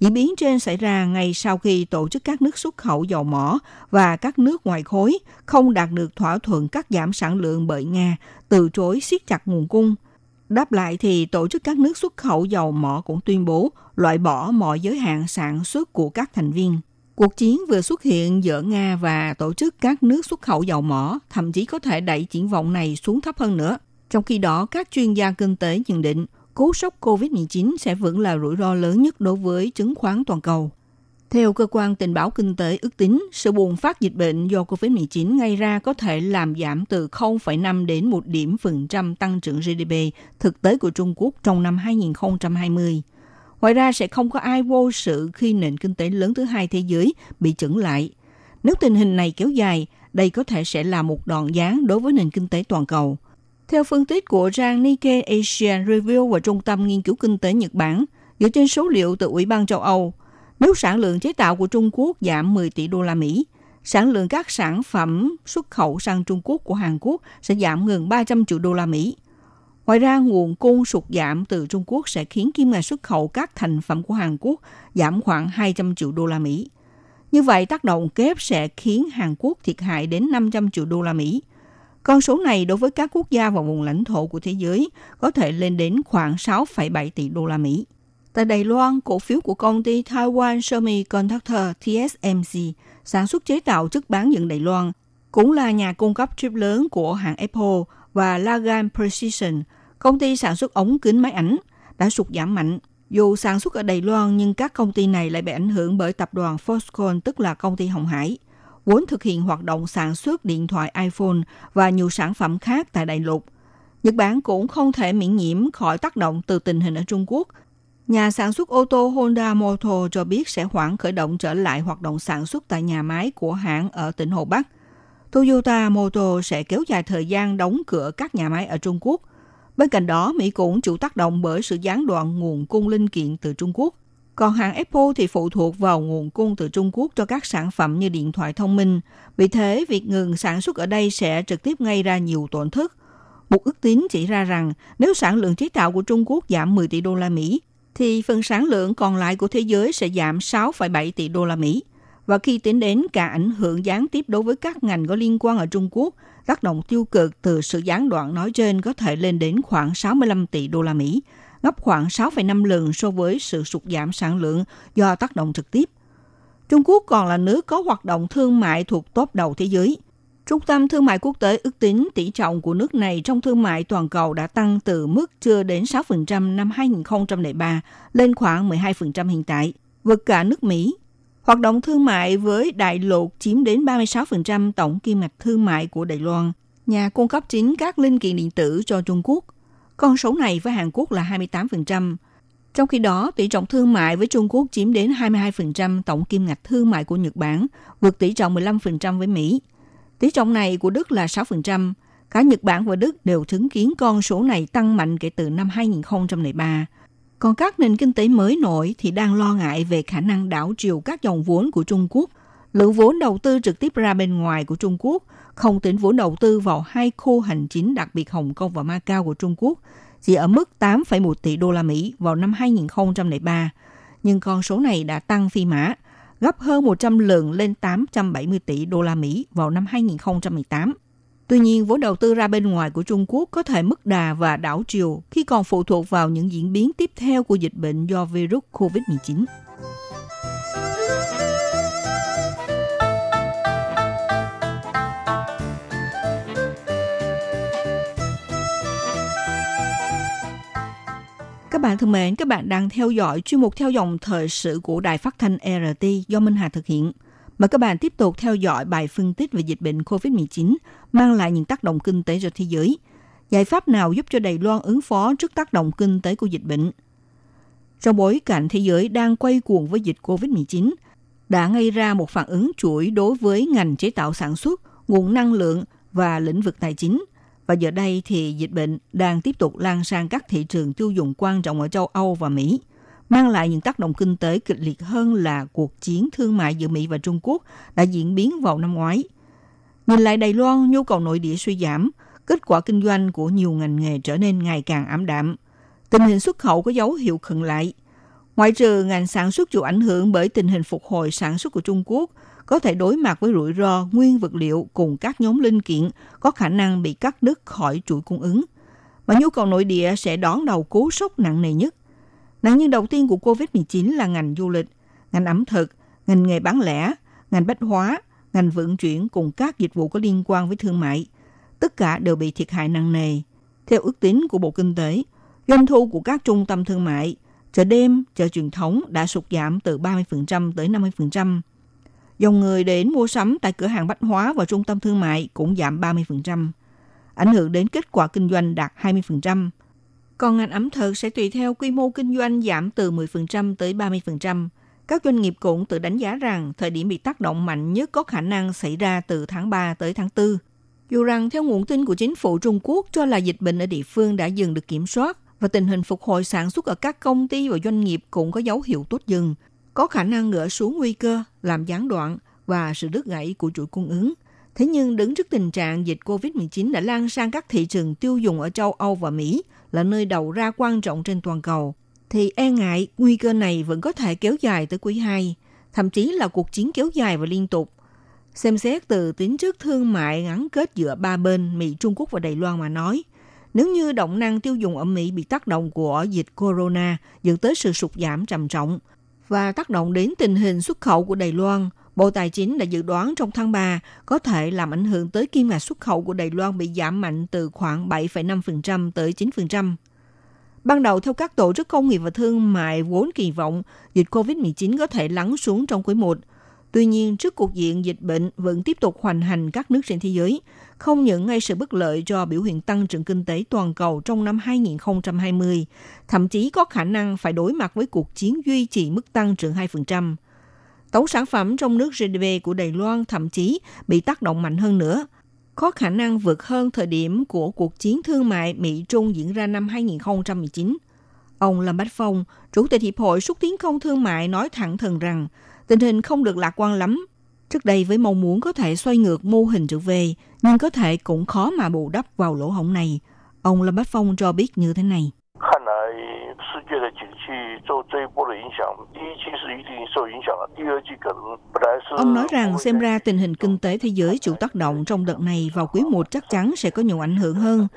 Speaker 9: Diễn biến trên xảy ra ngay sau khi tổ chức các nước xuất khẩu dầu mỏ và các nước ngoài khối không đạt được thỏa thuận cắt giảm sản lượng bởi Nga, từ chối siết chặt nguồn cung. Đáp lại thì tổ chức các nước xuất khẩu dầu mỏ cũng tuyên bố loại bỏ mọi giới hạn sản xuất của các thành viên. Cuộc chiến vừa xuất hiện giữa Nga và tổ chức các nước xuất khẩu dầu mỏ thậm chí có thể đẩy triển vọng này xuống thấp hơn nữa. Trong khi đó, các chuyên gia kinh tế nhận định cú sốc COVID-19 sẽ vẫn là rủi ro lớn nhất đối với chứng khoán toàn cầu. Theo cơ quan tình báo kinh tế ước tính, sự bùng phát dịch bệnh do COVID-19 gây ra có thể làm giảm từ 0,5 đến 1 điểm phần trăm tăng trưởng GDP thực tế của Trung Quốc trong năm 2020. Ngoài ra sẽ không có ai vô sự khi nền kinh tế lớn thứ hai thế giới bị chững lại. Nếu tình hình này kéo dài, đây có thể sẽ là một đòn giáng đối với nền kinh tế toàn cầu. Theo phân tích của trang Nikkei Asian Review và Trung tâm Nghiên cứu Kinh tế Nhật Bản, dựa trên số liệu từ Ủy ban châu Âu, nếu sản lượng chế tạo của Trung Quốc giảm 10 tỷ đô la Mỹ, sản lượng các sản phẩm xuất khẩu sang Trung Quốc của Hàn Quốc sẽ giảm gần 300 triệu đô la Mỹ. Ngoài ra, nguồn cung sụt giảm từ Trung Quốc sẽ khiến kim ngạch xuất khẩu các thành phẩm của Hàn Quốc giảm khoảng 200 triệu đô la Mỹ. Như vậy, tác động kép sẽ khiến Hàn Quốc thiệt hại đến 500 triệu đô la Mỹ. Con số này đối với các quốc gia và vùng lãnh thổ của thế giới có thể lên đến khoảng 6,7 tỷ đô la Mỹ. Tại Đài Loan, cổ phiếu của công ty Taiwan Semiconductor TSMC sản xuất chế tạo chất bán dẫn Đài Loan, cũng là nhà cung cấp chip lớn của hãng Apple và Lagan Precision, công ty sản xuất ống kính máy ảnh, đã sụt giảm mạnh. Dù sản xuất ở Đài Loan nhưng các công ty này lại bị ảnh hưởng bởi tập đoàn Foxconn tức là công ty Hồng Hải, vốn thực hiện hoạt động sản xuất điện thoại iPhone và nhiều sản phẩm khác tại đại lục. Nhật Bản cũng không thể miễn nhiễm khỏi tác động từ tình hình ở Trung Quốc. Nhà sản xuất ô tô Honda Motor cho biết sẽ hoãn khởi động trở lại hoạt động sản xuất tại nhà máy của hãng ở tỉnh Hồ Bắc. Toyota Motor sẽ kéo dài thời gian đóng cửa các nhà máy ở Trung Quốc. Bên cạnh đó, Mỹ cũng chịu tác động bởi sự gián đoạn nguồn cung linh kiện từ Trung Quốc. Còn hãng Apple thì phụ thuộc vào nguồn cung từ Trung Quốc cho các sản phẩm như điện thoại thông minh. Vì thế, việc ngừng sản xuất ở đây sẽ trực tiếp gây ra nhiều tổn thất. Một ước tính chỉ ra rằng nếu sản lượng chế tạo của Trung Quốc giảm 10 tỷ đô la Mỹ, thì phần sản lượng còn lại của thế giới sẽ giảm 6,7 tỷ đô la Mỹ. Và khi tính đến cả ảnh hưởng gián tiếp đối với các ngành có liên quan ở Trung Quốc, tác động tiêu cực từ sự gián đoạn nói trên có thể lên đến khoảng 65 tỷ đô la Mỹ, gấp khoảng 6,5 lần so với sự sụt giảm sản lượng do tác động trực tiếp. Trung Quốc còn là nước có hoạt động thương mại thuộc top đầu thế giới. Trung tâm Thương mại Quốc tế ước tính tỷ trọng của nước này trong thương mại toàn cầu đã tăng từ mức chưa đến 6% năm 2003 lên khoảng 12% hiện tại, vượt cả nước Mỹ. Hoạt động thương mại với đại lục chiếm đến 36% tổng kim ngạch thương mại của Đài Loan, nhà cung cấp chính các linh kiện điện tử cho Trung Quốc. Con số này với Hàn Quốc là 28%. Trong khi đó, tỷ trọng thương mại với Trung Quốc chiếm đến 22% tổng kim ngạch thương mại của Nhật Bản, vượt tỷ trọng 15% với Mỹ. Tỷ trọng này của Đức là 6%. Cả Nhật Bản và Đức đều chứng kiến con số này tăng mạnh kể từ năm 2003. Còn các nền kinh tế mới nổi thì đang lo ngại về khả năng đảo chiều các dòng vốn của Trung Quốc. Lượng vốn đầu tư trực tiếp ra bên ngoài của Trung Quốc, không tính vốn đầu tư vào hai khu hành chính đặc biệt Hồng Kông và Macau của Trung Quốc, chỉ ở mức 8,1 tỷ đô la Mỹ vào năm 2003. Nhưng con số này đã tăng phi mã, gấp hơn 100 lần lên 870 tỷ đô la Mỹ vào năm 2018. Tuy nhiên, vốn đầu tư ra bên ngoài của Trung Quốc có thể mất đà và đảo chiều khi còn phụ thuộc vào những diễn biến tiếp theo của dịch bệnh do virus COVID-19. Các bạn thân mến, các bạn đang theo dõi chuyên mục theo dòng thời sự của Đài Phát thanh RT do Minh Hà thực hiện. Mời các bạn tiếp tục theo dõi bài phân tích về dịch bệnh COVID-19 mang lại những tác động kinh tế cho thế giới. Giải pháp nào giúp cho Đài Loan ứng phó trước tác động kinh tế của dịch bệnh? Trong bối cảnh thế giới đang quay cuồng với dịch COVID-19, đã gây ra một phản ứng chuỗi đối với ngành chế tạo sản xuất, nguồn năng lượng và lĩnh vực tài chính. Và giờ đây thì dịch bệnh đang tiếp tục lan sang các thị trường tiêu dùng quan trọng ở châu Âu và Mỹ – mang lại những tác động kinh tế kịch liệt hơn là cuộc chiến thương mại giữa Mỹ và Trung Quốc đã diễn biến vào năm ngoái. Nhìn lại Đài Loan, nhu cầu nội địa suy giảm, kết quả kinh doanh của nhiều ngành nghề trở nên ngày càng ảm đạm. Tình hình xuất khẩu có dấu hiệu khựng lại. Ngoại trừ ngành sản xuất chịu ảnh hưởng bởi tình hình phục hồi sản xuất của Trung Quốc, có thể đối mặt với rủi ro nguyên vật liệu cùng các nhóm linh kiện có khả năng bị cắt đứt khỏi chuỗi cung ứng. Mà nhu cầu nội địa sẽ đón đầu cú sốc nặng nề nhất. Nạn nhân đầu tiên của COVID-19 là ngành du lịch, ngành ẩm thực, ngành nghề bán lẻ, ngành bách hóa, ngành vận chuyển cùng các dịch vụ có liên quan với thương mại. Tất cả đều bị thiệt hại nặng nề. Theo ước tính của Bộ Kinh tế, doanh thu của các trung tâm thương mại, chợ đêm, chợ truyền thống đã sụt giảm từ 30% tới 50%. Dòng người đến mua sắm tại cửa hàng bách hóa và trung tâm thương mại cũng giảm 30%, ảnh hưởng đến kết quả kinh doanh đạt 20%. Còn ngành ẩm thực sẽ tùy theo quy mô kinh doanh giảm từ 10% tới 30%. Các doanh nghiệp cũng tự đánh giá rằng thời điểm bị tác động mạnh nhất có khả năng xảy ra từ tháng 3 tới tháng 4. Dù rằng theo nguồn tin của chính phủ Trung Quốc cho là dịch bệnh ở địa phương đã dừng được kiểm soát và tình hình phục hồi sản xuất ở các công ty và doanh nghiệp cũng có dấu hiệu tốt dần, có khả năng gỡ xuống nguy cơ làm gián đoạn và sự đứt gãy của chuỗi cung ứng. Thế nhưng đứng trước tình trạng dịch COVID-19 đã lan sang các thị trường tiêu dùng ở châu Âu và Mỹ – là nơi đầu ra quan trọng trên toàn cầu, thì e ngại nguy cơ này vẫn có thể kéo dài tới quý 2, thậm chí là cuộc chiến kéo dài và liên tục. Xem xét từ tính chất thương mại gắn kết giữa ba bên Mỹ, Trung Quốc và Đài Loan mà nói, nếu như động năng tiêu dùng ở Mỹ bị tác động của dịch corona dẫn tới sự sụt giảm trầm trọng và tác động đến tình hình xuất khẩu của Đài Loan, Bộ Tài chính đã dự đoán trong tháng 3 có thể làm ảnh hưởng tới kim ngạch xuất khẩu của Đài Loan bị giảm mạnh từ khoảng 7,5% tới 9%. Ban đầu theo các tổ chức công nghiệp và thương mại vốn kỳ vọng dịch COVID-19 có thể lắng xuống trong quý 1. Tuy nhiên, trước cuộc diện dịch bệnh vẫn tiếp tục hoành hành các nước trên thế giới, không những gây sự bất lợi cho biểu hiện tăng trưởng kinh tế toàn cầu trong năm 2020, thậm chí có khả năng phải đối mặt với cuộc chiến duy trì mức tăng trưởng 2%. Tổng sản phẩm trong nước GDP của Đài Loan thậm chí bị tác động mạnh hơn nữa, có khả năng vượt hơn thời điểm của cuộc chiến thương mại Mỹ-Trung diễn ra năm 2019. Ông Lâm Bách Phong, Chủ tịch Hiệp hội xúc tiến công thương mại nói thẳng thừng rằng tình hình không được lạc quan lắm. Trước đây với mong muốn có thể xoay ngược mô hình trở về, nhưng có thể cũng khó mà bù đắp vào lỗ hổng này. Ông Lâm Bách Phong cho biết như thế này. Ông nói rằng xem ra tình hình kinh tế thế giới chịu tác động trong đợt này vào quý 1 chắc chắn sẽ có nhiều ảnh hưởng hơn.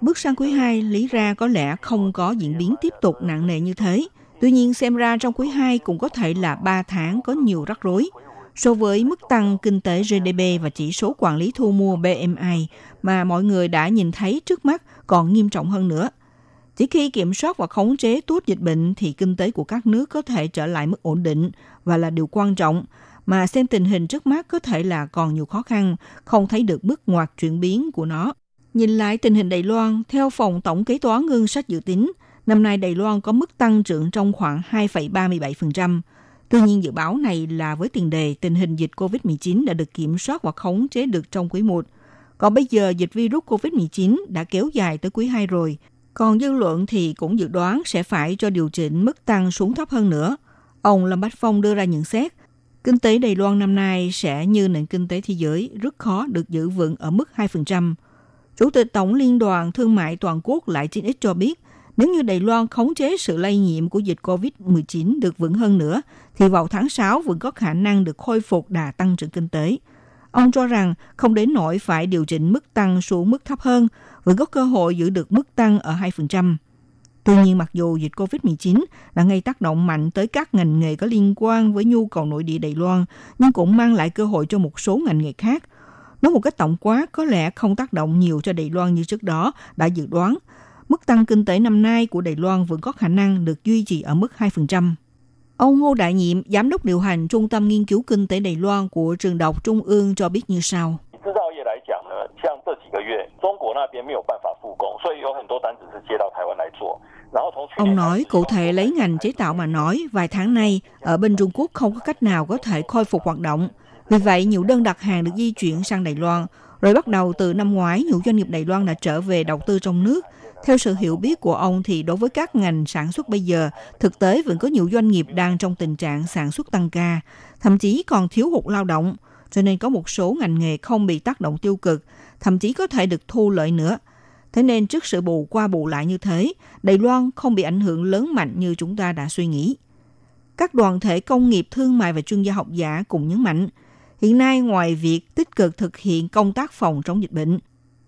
Speaker 9: Bước sang quý 2, lý ra có lẽ không có diễn biến tiếp tục nặng nề như thế. Tuy nhiên xem ra trong quý 2 cũng có thể là 3 tháng có nhiều rắc rối. So với mức tăng kinh tế GDP và chỉ số quản lý thu mua BMI mà mọi người đã nhìn thấy trước mắt còn nghiêm trọng hơn nữa. Chỉ khi kiểm soát và khống chế tốt dịch bệnh thì kinh tế của các nước có thể trở lại mức ổn định và là điều quan trọng. Mà xem tình hình trước mắt có thể là còn nhiều khó khăn, không thấy được bước ngoặt chuyển biến của nó. Nhìn lại tình hình Đài Loan, theo Phòng Tổng Kế toán Ngân sách dự tính, năm nay Đài Loan có mức tăng trưởng trong khoảng 2,37%. Tuy nhiên dự báo này là với tiền đề tình hình dịch COVID-19 đã được kiểm soát và khống chế được trong quý 1. Còn bây giờ dịch virus COVID-19 đã kéo dài tới quý 2 rồi. Còn dư luận thì cũng dự đoán sẽ phải cho điều chỉnh mức tăng xuống thấp hơn nữa. Ông Lâm Bách Phong đưa ra nhận xét, kinh tế Đài Loan năm nay sẽ như nền kinh tế thế giới rất khó được giữ vững ở mức 2%. Chủ tịch Tổng Liên đoàn Thương mại Toàn quốc lại chính ít cho biết, nếu như Đài Loan khống chế sự lây nhiễm của dịch COVID-19 được vững hơn nữa, thì vào tháng 6 vẫn có khả năng được khôi phục đà tăng trưởng kinh tế. Ông cho rằng không đến nỗi phải điều chỉnh mức tăng xuống mức thấp hơn, vẫn có cơ hội giữ được mức tăng ở 2%. Tuy nhiên, mặc dù dịch COVID-19 đã gây tác động mạnh tới các ngành nghề có liên quan với nhu cầu nội địa Đài Loan, nhưng cũng mang lại cơ hội cho một số ngành nghề khác. Nói một cách tổng quát, có lẽ không tác động nhiều cho Đài Loan như trước đó đã dự đoán mức tăng kinh tế năm nay của Đài Loan vẫn có khả năng được duy trì ở mức 2%. Ông Ngô Đại Nhiệm, Giám đốc điều hành Trung tâm Nghiên cứu Kinh tế Đài Loan của Trường Đại học Trung ương cho biết như sau. Ông nói cụ thể lấy ngành chế tạo mà nói, vài tháng nay ở bên Trung Quốc không có cách nào có thể khôi phục hoạt động. Vì vậy, nhiều đơn đặt hàng được di chuyển sang Đài Loan, rồi bắt đầu từ năm ngoái, nhiều doanh nghiệp Đài Loan đã trở về đầu tư trong nước, theo sự hiểu biết của ông thì đối với các ngành sản xuất bây giờ, thực tế vẫn có nhiều doanh nghiệp đang trong tình trạng sản xuất tăng ca, thậm chí còn thiếu hụt lao động, cho nên có một số ngành nghề không bị tác động tiêu cực, thậm chí có thể được thu lợi nữa. Thế nên trước sự bù qua bù lại như thế, Đài Loan không bị ảnh hưởng lớn mạnh như chúng ta đã suy nghĩ. Các đoàn thể công nghiệp, thương mại và chuyên gia học giả cùng nhấn mạnh, hiện nay ngoài việc tích cực thực hiện công tác phòng chống dịch bệnh,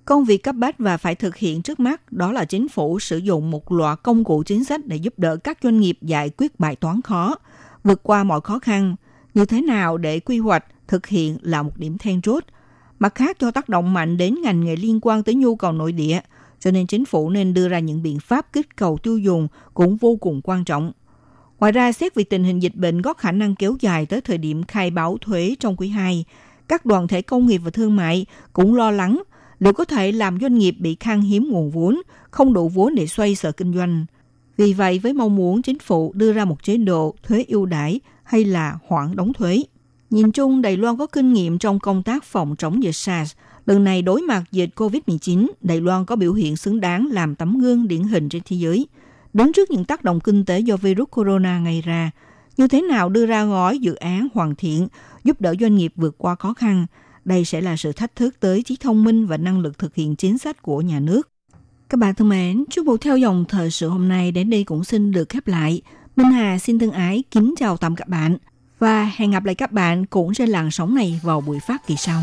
Speaker 9: công việc cấp bách và phải thực hiện trước mắt đó là chính phủ sử dụng một loạt công cụ chính sách để giúp đỡ các doanh nghiệp giải quyết bài toán khó, vượt qua mọi khó khăn. Như thế nào để quy hoạch, thực hiện là một điểm then chốt. Mặt khác do tác động mạnh đến ngành nghề liên quan tới nhu cầu nội địa, cho nên chính phủ nên đưa ra những biện pháp kích cầu tiêu dùng cũng vô cùng quan trọng. Ngoài ra, xét về tình hình dịch bệnh có khả năng kéo dài tới thời điểm khai báo thuế trong quý 2, các đoàn thể công nghiệp và thương mại cũng lo lắng liệu có thể làm doanh nghiệp bị khan hiếm nguồn vốn, không đủ vốn để xoay sở kinh doanh. Vì vậy, với mong muốn chính phủ đưa ra một chế độ thuế ưu đãi hay là hoãn đóng thuế. Nhìn chung, Đài Loan có kinh nghiệm trong công tác phòng chống dịch SARS. Lần này đối mặt dịch COVID-19, Đài Loan có biểu hiện xứng đáng làm tấm gương điển hình trên thế giới. Đứng trước những tác động kinh tế do virus corona gây ra, như thế nào đưa ra gói dự án hoàn thiện, giúp đỡ doanh nghiệp vượt qua khó khăn, đây sẽ là sự thách thức tới trí thông minh và năng lực thực hiện chính sách của nhà nước. Các bạn thân mến, chúc bộ theo dòng thời sự hôm nay đến đây cũng xin được khép lại. Minh Hà xin thân ái kính chào tạm các bạn và hẹn gặp lại các bạn cũng trên làn sóng này vào buổi phát kỳ sau.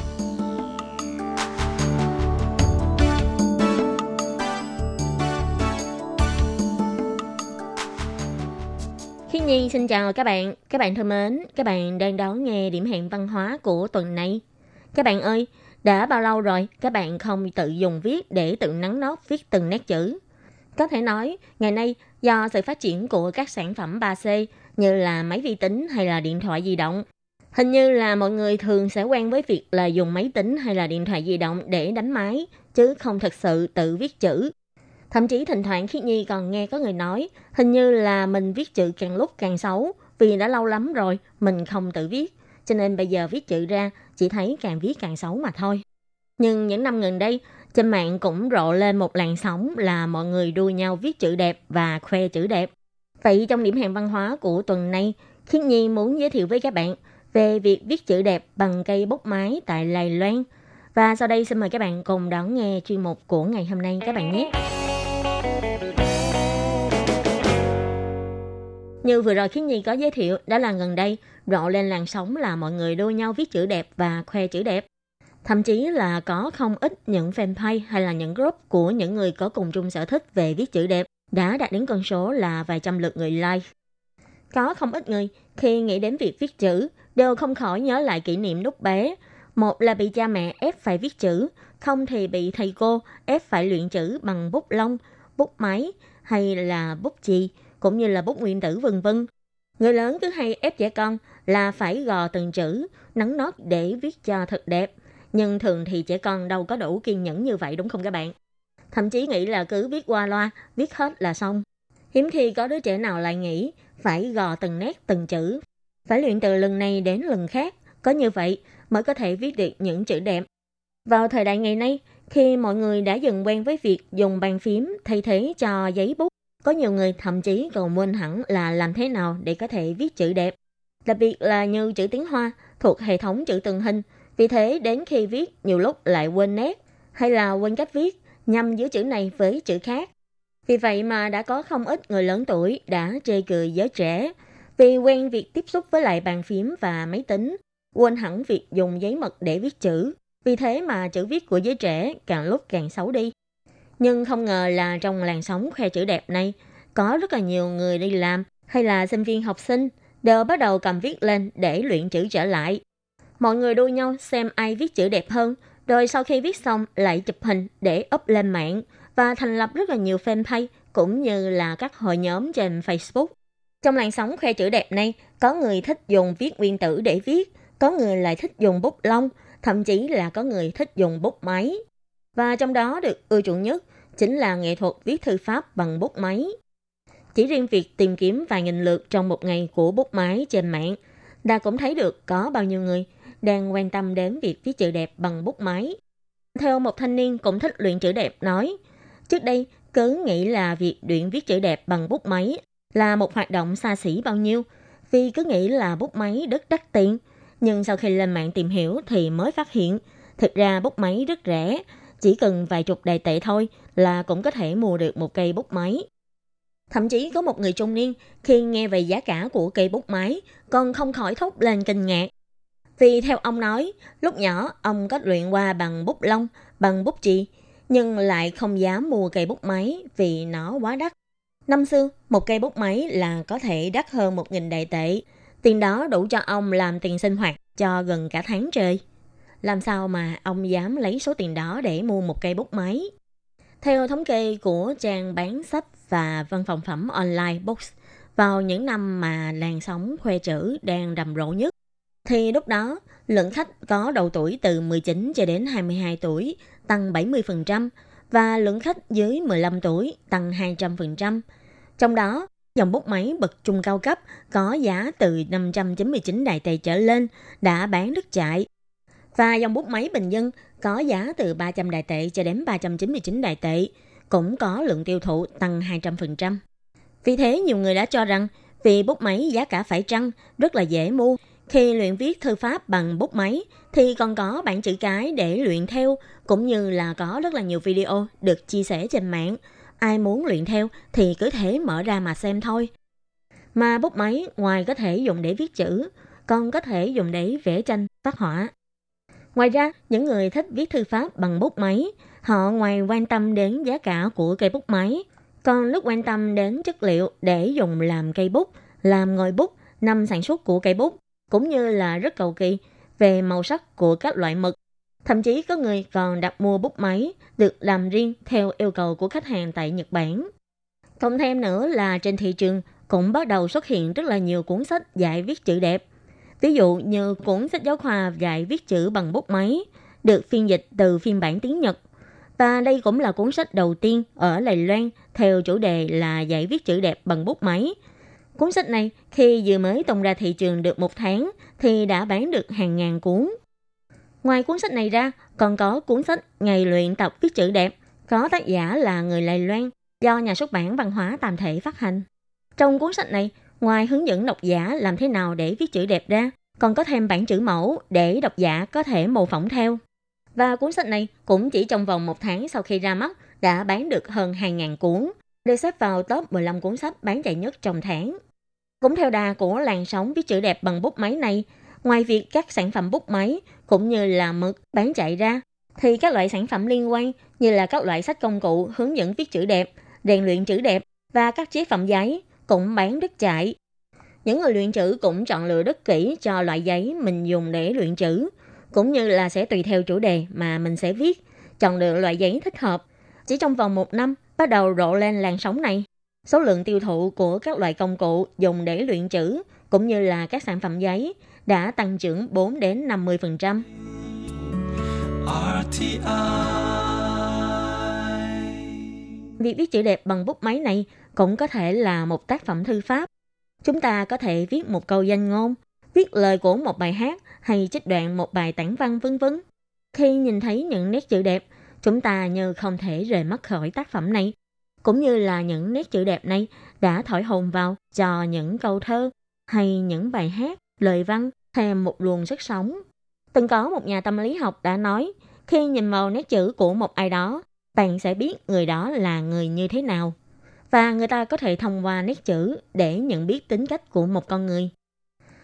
Speaker 4: Xin chào các bạn. Các bạn thân mến, các bạn đang đón nghe điểm hẹn văn hóa của tuần này. Các bạn ơi, đã bao lâu rồi các bạn không tự dùng viết để tự nắn nót viết từng nét chữ? Có thể nói, ngày nay do sự phát triển của các sản phẩm 3C như là máy vi tính hay là điện thoại di động, hình như là mọi người thường sẽ quen với việc là dùng máy tính hay là điện thoại di động để đánh máy, chứ không thật sự tự viết chữ. Thậm chí thỉnh thoảng Khiết Nhi còn nghe có người nói hình như là mình viết chữ càng lúc càng xấu vì đã lâu lắm rồi mình không tự viết. Cho nên bây giờ viết chữ ra chỉ thấy càng viết càng xấu mà thôi. Nhưng những năm gần đây, trên mạng cũng rộ lên một làn sóng là mọi người đua nhau viết chữ đẹp và khoe chữ đẹp. Vậy trong điểm hẹn văn hóa của tuần này, Khiết Nhi muốn giới thiệu với các bạn về việc viết chữ đẹp bằng cây bút máy tại Lài Loan. Và sau đây xin mời các bạn cùng đón nghe chuyên mục của ngày hôm nay các bạn nhé. Như vừa rồi Khiến Nhi có giới thiệu, đó là gần đây rộ lên làn sóng là mọi người đua nhau viết chữ đẹp và khoe chữ đẹp. Thậm chí là có không ít những fanpage hay là những group của những người có cùng chung sở thích về viết chữ đẹp đã đạt đến con số là vài trăm lượt người like. Có không ít người khi nghĩ đến việc viết chữ đều không khỏi nhớ lại kỷ niệm lúc bé. Một là bị cha mẹ ép phải viết chữ, không thì bị thầy cô ép phải luyện chữ bằng bút lông, bút máy hay là bút chì, cũng như là bút nguyên tử vân vân. Người lớn cứ hay ép trẻ con là phải gò từng chữ, nắn nót để viết cho thật đẹp. Nhưng thường thì trẻ con đâu có đủ kiên nhẫn như vậy đúng không các bạn? Thậm chí nghĩ là cứ viết qua loa, viết hết là xong. Hiếm khi có đứa trẻ nào lại nghĩ phải gò từng nét từng chữ, phải luyện từ lần này đến lần khác. Có như vậy mới có thể viết được những chữ đẹp. Vào thời đại ngày nay, khi mọi người đã dần quen với việc dùng bàn phím thay thế cho giấy bút, có nhiều người thậm chí còn quên hẳn là làm thế nào để có thể viết chữ đẹp. Đặc biệt là như chữ tiếng Hoa thuộc hệ thống chữ từng hình. Vì thế đến khi viết nhiều lúc lại quên nét hay là quên cách viết nhằm giữa chữ này với chữ khác. Vì vậy mà đã có không ít người lớn tuổi đã chê cười giới trẻ vì quen việc tiếp xúc với lại bàn phím và máy tính, quên hẳn việc dùng giấy mực để viết chữ. Vì thế mà chữ viết của giới trẻ càng lúc càng xấu đi. Nhưng không ngờ là trong làn sóng khoe chữ đẹp này, có rất là nhiều người đi làm hay là sinh viên học sinh đều bắt đầu cầm viết lên để luyện chữ trở lại. Mọi người đua nhau xem ai viết chữ đẹp hơn, rồi sau khi viết xong lại chụp hình để up lên mạng và thành lập rất là nhiều fanpage cũng như là các hội nhóm trên Facebook. Trong làn sóng khoe chữ đẹp này, có người thích dùng viết nguyên tử để viết, có người lại thích dùng bút lông, thậm chí là có người thích dùng bút máy. Và trong đó được ưa chuộng nhất chính là nghệ thuật viết thư pháp bằng bút máy. Chỉ riêng việc tìm kiếm vài nghìn lượt trong một ngày của bút máy trên mạng, đã cũng thấy được có bao nhiêu người đang quan tâm đến việc viết chữ đẹp bằng bút máy. Theo một thanh niên cũng thích luyện chữ đẹp nói, trước đây cứ nghĩ là việc luyện viết chữ đẹp bằng bút máy là một hoạt động xa xỉ bao nhiêu, vì cứ nghĩ là bút máy rất đắt tiền. Nhưng sau khi lên mạng tìm hiểu thì mới phát hiện, thực ra bút máy rất rẻ, chỉ cần vài chục đài tệ thôi là cũng có thể mua được một cây bút máy. Thậm chí có một người trung niên khi nghe về giá cả của cây bút máy còn không khỏi thốt lên kinh ngạc. Vì theo ông nói, lúc nhỏ ông có luyện qua bằng bút lông, bằng bút chì, nhưng lại không dám mua cây bút máy vì nó quá đắt. Năm xưa, một cây bút máy là có thể đắt hơn 1.000 đại tệ. Tiền đó đủ cho ông làm tiền sinh hoạt cho gần cả tháng trời. Làm sao mà ông dám lấy số tiền đó để mua một cây bút máy? Theo thống kê của trang bán sách và văn phòng phẩm online Books, vào những năm mà làn sóng khoe chữ đang rầm rộ nhất, thì lúc đó lượng khách có độ tuổi từ 19 cho đến 22 tuổi tăng 70% và lượng khách dưới 15 tuổi tăng 200%. Trong đó, dòng bút máy bậc trung cao cấp có giá từ 599 đại tệ trở lên đã bán đứt chạy. Và dòng bút máy bình dân có giá từ 300 đại tệ cho đến 399 đại tệ, cũng có lượng tiêu thụ tăng 200%. Vì thế, nhiều người đã cho rằng Vì bút máy giá cả phải trăng, rất là dễ mua. Khi luyện viết thư pháp bằng bút máy thì còn có bảng chữ cái để luyện theo, cũng như là có rất là nhiều video được chia sẻ trên mạng. Ai muốn luyện theo thì cứ thể mở ra mà xem thôi. Mà bút máy ngoài có thể dùng để viết chữ, còn có thể dùng để vẽ tranh, phát họa. Ngoài ra, những người thích viết thư pháp bằng bút máy, họ ngoài quan tâm đến giá cả của cây bút máy, còn lúc quan tâm đến chất liệu để dùng làm cây bút, làm ngòi bút, năm sản xuất của cây bút, cũng như là rất cầu kỳ về màu sắc của các loại mực. Thậm chí có người còn đặt mua bút máy được làm riêng theo yêu cầu của khách hàng tại Nhật Bản. Cộng thêm nữa là trên thị trường cũng bắt đầu xuất hiện rất là nhiều cuốn sách dạy viết chữ đẹp. Ví dụ như cuốn sách giáo khoa dạy viết chữ bằng bút máy, được phiên dịch từ phiên bản tiếng Nhật. Và đây cũng là cuốn sách đầu tiên ở Đài Loan theo chủ đề là dạy viết chữ đẹp bằng bút máy. Cuốn sách này khi vừa mới tung ra thị trường được một tháng thì đã bán được hàng ngàn cuốn. Ngoài cuốn sách này ra, còn có cuốn sách Ngày luyện tập viết chữ đẹp, có tác giả là người Đài Loan, do nhà xuất bản văn hóa tạm thể phát hành. Trong cuốn sách này, ngoài hướng dẫn độc giả làm thế nào để viết chữ đẹp ra, còn có thêm bản chữ mẫu để độc giả có thể mô phỏng theo. Và cuốn sách này cũng chỉ trong vòng một tháng sau khi ra mắt đã bán được hơn 2.000 cuốn, được xếp vào top 15 cuốn sách bán chạy nhất trong tháng. Cũng theo đà của làn sóng viết chữ đẹp bằng bút máy này, ngoài việc các sản phẩm bút máy cũng như là mực bán chạy ra, thì các loại sản phẩm liên quan như là các loại sách công cụ hướng dẫn viết chữ đẹp, rèn luyện chữ đẹp và các chế phẩm giấy cũng bán đứt chạy. Những người luyện chữ cũng chọn lựa rất kỹ cho loại giấy mình dùng để luyện chữ, cũng như là sẽ tùy theo chủ đề mà mình sẽ viết, chọn lựa loại giấy thích hợp. Chỉ trong vòng một năm, bắt đầu rộ lên làn sóng này. Số lượng tiêu thụ của các loại công cụ dùng để luyện chữ, cũng như là các sản phẩm giấy, đã tăng trưởng 4 đến 50%. Việc viết chữ đẹp bằng bút máy này cũng có thể là một tác phẩm thư pháp. Chúng ta có thể viết một câu danh ngôn, viết lời của một bài hát hay trích đoạn một bài tản văn vân vân. Khi nhìn thấy những nét chữ đẹp, chúng ta như không thể rời mắt khỏi tác phẩm này. Cũng như là những nét chữ đẹp này đã thổi hồn vào cho những câu thơ hay những bài hát, lời văn thêm một luồng sức sống. Từng có một nhà tâm lý học đã nói, khi nhìn vào nét chữ của một ai đó, bạn sẽ biết người đó là người như thế nào. Và người ta có thể thông qua nét chữ để nhận biết tính cách của một con người.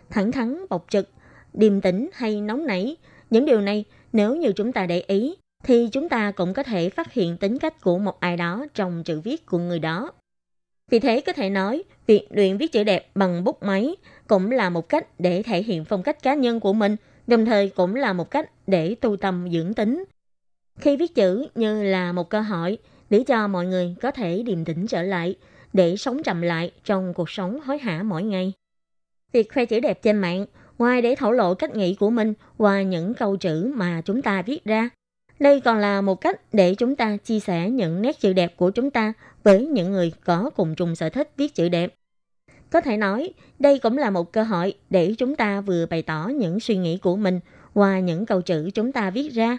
Speaker 4: Thẳng thắn, bộc trực, điềm tĩnh hay nóng nảy, những điều này nếu như chúng ta để ý thì chúng ta cũng có thể phát hiện tính cách của một ai đó trong chữ viết của người đó. Vì thế có thể nói, việc luyện viết chữ đẹp bằng bút máy cũng là một cách để thể hiện phong cách cá nhân của mình, đồng thời cũng là một cách để tu tâm dưỡng tính. Khi viết chữ như là một cơ hội để cho mọi người có thể điềm tĩnh trở lại, để sống chậm lại trong cuộc sống hối hả mỗi ngày. Việc khoe chữ đẹp trên mạng, ngoài để thổ lộ cách nghĩ của mình qua những câu chữ mà chúng ta viết ra, đây còn là một cách để chúng ta chia sẻ những nét chữ đẹp của chúng ta với những người có cùng chung sở thích viết chữ đẹp. Có thể nói, đây cũng là một cơ hội để chúng ta vừa bày tỏ những suy nghĩ của mình qua những câu chữ chúng ta viết ra.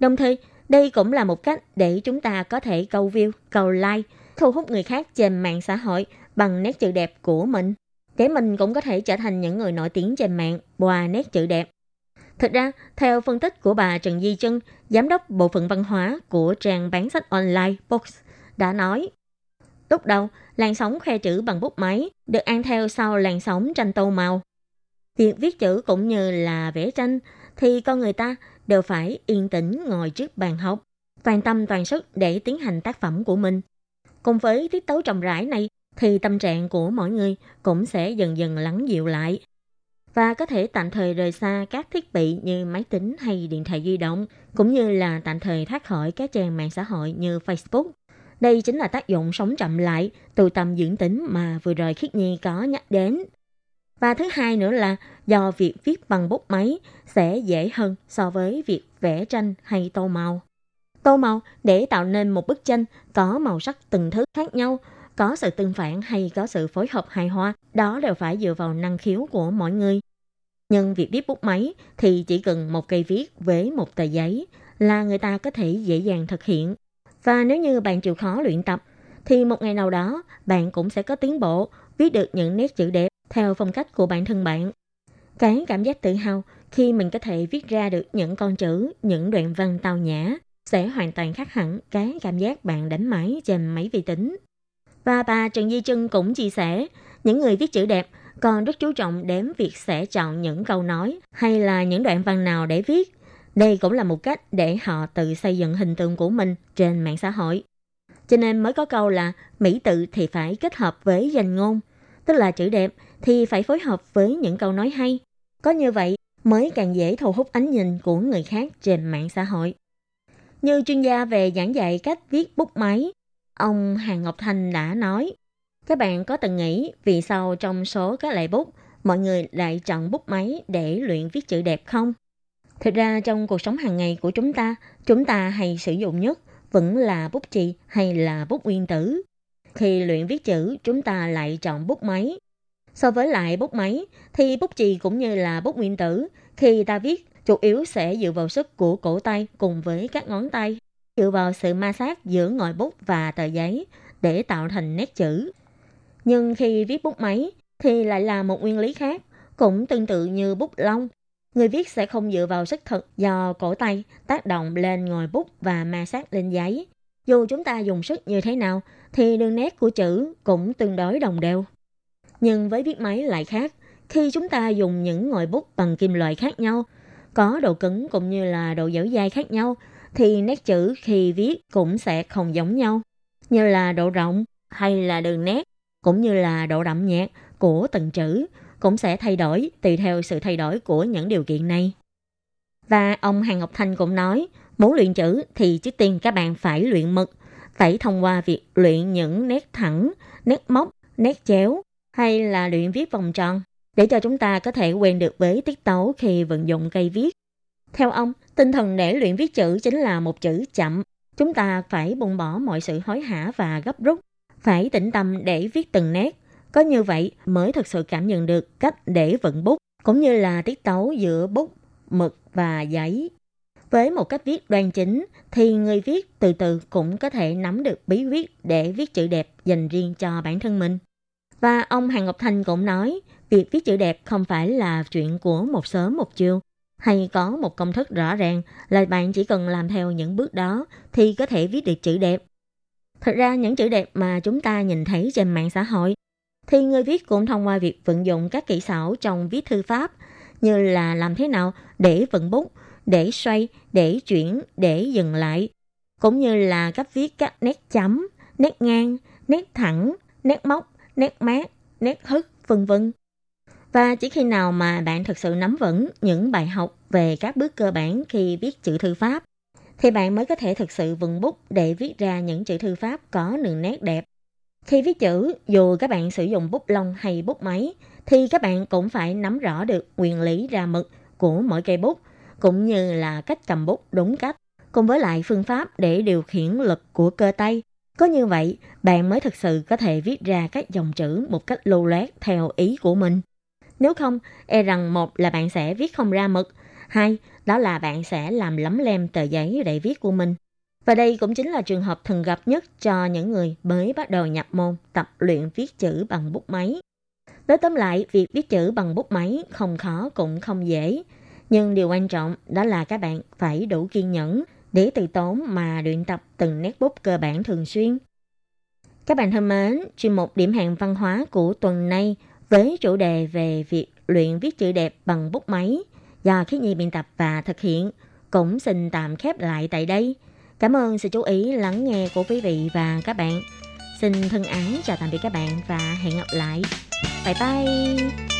Speaker 4: Đồng thời, đây cũng là một cách để chúng ta có thể câu view, câu like, thu hút người khác trên mạng xã hội bằng nét chữ đẹp của mình. Để mình cũng có thể trở thành những người nổi tiếng trên mạng qua nét chữ đẹp. Thực ra, theo phân tích của bà Trần Di Trân, giám đốc bộ phận văn hóa của trang bán sách online Books đã nói, lúc đầu, làn sóng khoe chữ bằng bút máy được ăn theo sau làn sóng tranh tô màu. Việc viết chữ cũng như là vẽ tranh thì con người ta đều phải yên tĩnh ngồi trước bàn học, toàn tâm toàn sức để tiến hành tác phẩm của mình. Cùng với tiết tấu trầm rãi này thì tâm trạng của mỗi người cũng sẽ dần dần lắng dịu lại và có thể tạm thời rời xa các thiết bị như máy tính hay điện thoại di động, cũng như là tạm thời thoát khỏi các trang mạng xã hội như Facebook. Đây chính là tác dụng sống chậm lại từ tâm dưỡng tính mà vừa rồi Khiết Nhi có nhắc đến. Và thứ hai nữa là do việc viết bằng bút máy sẽ dễ hơn so với việc vẽ tranh hay tô màu. Tô màu để tạo nên một bức tranh có màu sắc từng thứ khác nhau, có sự tương phản hay có sự phối hợp hài hòa, đó đều phải dựa vào năng khiếu của mỗi người. Nhưng việc viết bút máy thì chỉ cần một cây viết với một tờ giấy là người ta có thể dễ dàng thực hiện. Và nếu như bạn chịu khó luyện tập, thì một ngày nào đó bạn cũng sẽ có tiến bộ viết được những nét chữ đẹp theo phong cách của bản thân bạn. Cái cảm giác tự hào khi mình có thể viết ra được những con chữ, những đoạn văn tao nhã sẽ hoàn toàn khác hẳn cái cảm giác bạn đánh máy trên máy vi tính. Và bà Trần Di Trân cũng chia sẻ, những người viết chữ đẹp còn rất chú trọng đến việc sẽ chọn những câu nói hay là những đoạn văn nào để viết. Đây cũng là một cách để họ tự xây dựng hình tượng của mình trên mạng xã hội. Cho nên mới có câu là mỹ tự thì phải kết hợp với danh ngôn, tức là chữ đẹp thì phải phối hợp với những câu nói hay. Có như vậy mới càng dễ thu hút ánh nhìn của người khác trên mạng xã hội. Như chuyên gia về giảng dạy cách viết bút máy, ông Hàng Ngọc Thanh đã nói, các bạn có từng nghĩ vì sao trong số các loại bút, mọi người lại chọn bút máy để luyện viết chữ đẹp không? Thực ra trong cuộc sống hàng ngày của chúng ta, chúng ta hay sử dụng nhất vẫn là bút chì hay là bút nguyên tử. Khi luyện viết chữ, chúng ta lại chọn bút máy. So với lại bút máy, thì bút chì cũng như là bút nguyên tử, khi ta viết, chủ yếu sẽ dựa vào sức của cổ tay cùng với các ngón tay, dựa vào sự ma sát giữa ngòi bút và tờ giấy để tạo thành nét chữ. Nhưng khi viết bút máy thì lại là một nguyên lý khác, cũng tương tự như bút lông. Người viết sẽ không dựa vào sức thực do cổ tay tác động lên ngòi bút và ma sát lên giấy. Dù chúng ta dùng sức như thế nào thì đường nét của chữ cũng tương đối đồng đều. Nhưng với viết máy lại khác, khi chúng ta dùng những ngòi bút bằng kim loại khác nhau, có độ cứng cũng như là độ dẻo dai khác nhau, thì nét chữ khi viết cũng sẽ không giống nhau, như là độ rộng hay là đường nét, cũng như là độ đậm nhạt của từng chữ cũng sẽ thay đổi tùy theo sự thay đổi của những điều kiện này. Và ông Hàng Ngọc Thanh cũng nói, muốn luyện chữ thì trước tiên các bạn phải luyện mực, phải thông qua việc luyện những nét thẳng, nét móc, nét chéo hay là luyện viết vòng tròn để cho chúng ta có thể quen được với tiết tấu khi vận dụng cây viết. Theo ông, tinh thần để luyện viết chữ chính là một chữ chậm. Chúng ta phải buông bỏ mọi sự hối hả và gấp rút, phải tĩnh tâm để viết từng nét. Có như vậy mới thực sự cảm nhận được cách để vận bút, cũng như là tiết tấu giữa bút, mực và giấy. Với một cách viết đoan chính, thì người viết từ từ cũng có thể nắm được bí quyết để viết chữ đẹp dành riêng cho bản thân mình. Và ông Hàng Ngọc Thành cũng nói, việc viết chữ đẹp không phải là chuyện của một sớm một chiều, hay có một công thức rõ ràng là bạn chỉ cần làm theo những bước đó thì có thể viết được chữ đẹp. Thật ra những chữ đẹp mà chúng ta nhìn thấy trên mạng xã hội thì người viết cũng thông qua việc vận dụng các kỹ xảo trong viết thư pháp như là làm thế nào để vận bút, để xoay, để chuyển, để dừng lại, cũng như là cách viết các nét chấm, nét ngang, nét thẳng, nét móc, nét mát, nét hức, vân vân. Và chỉ khi nào mà bạn thực sự nắm vững những bài học về các bước cơ bản khi viết chữ thư pháp, thì bạn mới có thể thực sự vững bút để viết ra những chữ thư pháp có đường nét đẹp. Khi viết chữ, dù các bạn sử dụng bút lông hay bút máy, thì các bạn cũng phải nắm rõ được nguyên lý ra mực của mỗi cây bút, cũng như là cách cầm bút đúng cách, cùng với lại phương pháp để điều khiển lực của cơ tay. Có như vậy, bạn mới thực sự có thể viết ra các dòng chữ một cách lưu loát theo ý của mình. Nếu không, e rằng một là bạn sẽ viết không ra mực, hai đó là bạn sẽ làm lấm lem tờ giấy để viết của mình. Và đây cũng chính là trường hợp thường gặp nhất cho những người mới bắt đầu nhập môn tập luyện viết chữ bằng bút máy. Nói tóm lại, việc viết chữ bằng bút máy không khó cũng không dễ. Nhưng điều quan trọng đó là các bạn phải đủ kiên nhẫn để từ tốn mà luyện tập từng nét bút cơ bản thường xuyên. Các bạn thân mến, chuyên mục điểm hẹn văn hóa của tuần này với chủ đề về việc luyện viết chữ đẹp bằng bút máy do khi Nhi biên tập và thực hiện cũng xin tạm khép lại tại đây. Cảm ơn sự chú ý lắng nghe của quý vị và các bạn. Xin thân ái chào tạm biệt các bạn và hẹn gặp lại. Bye bye!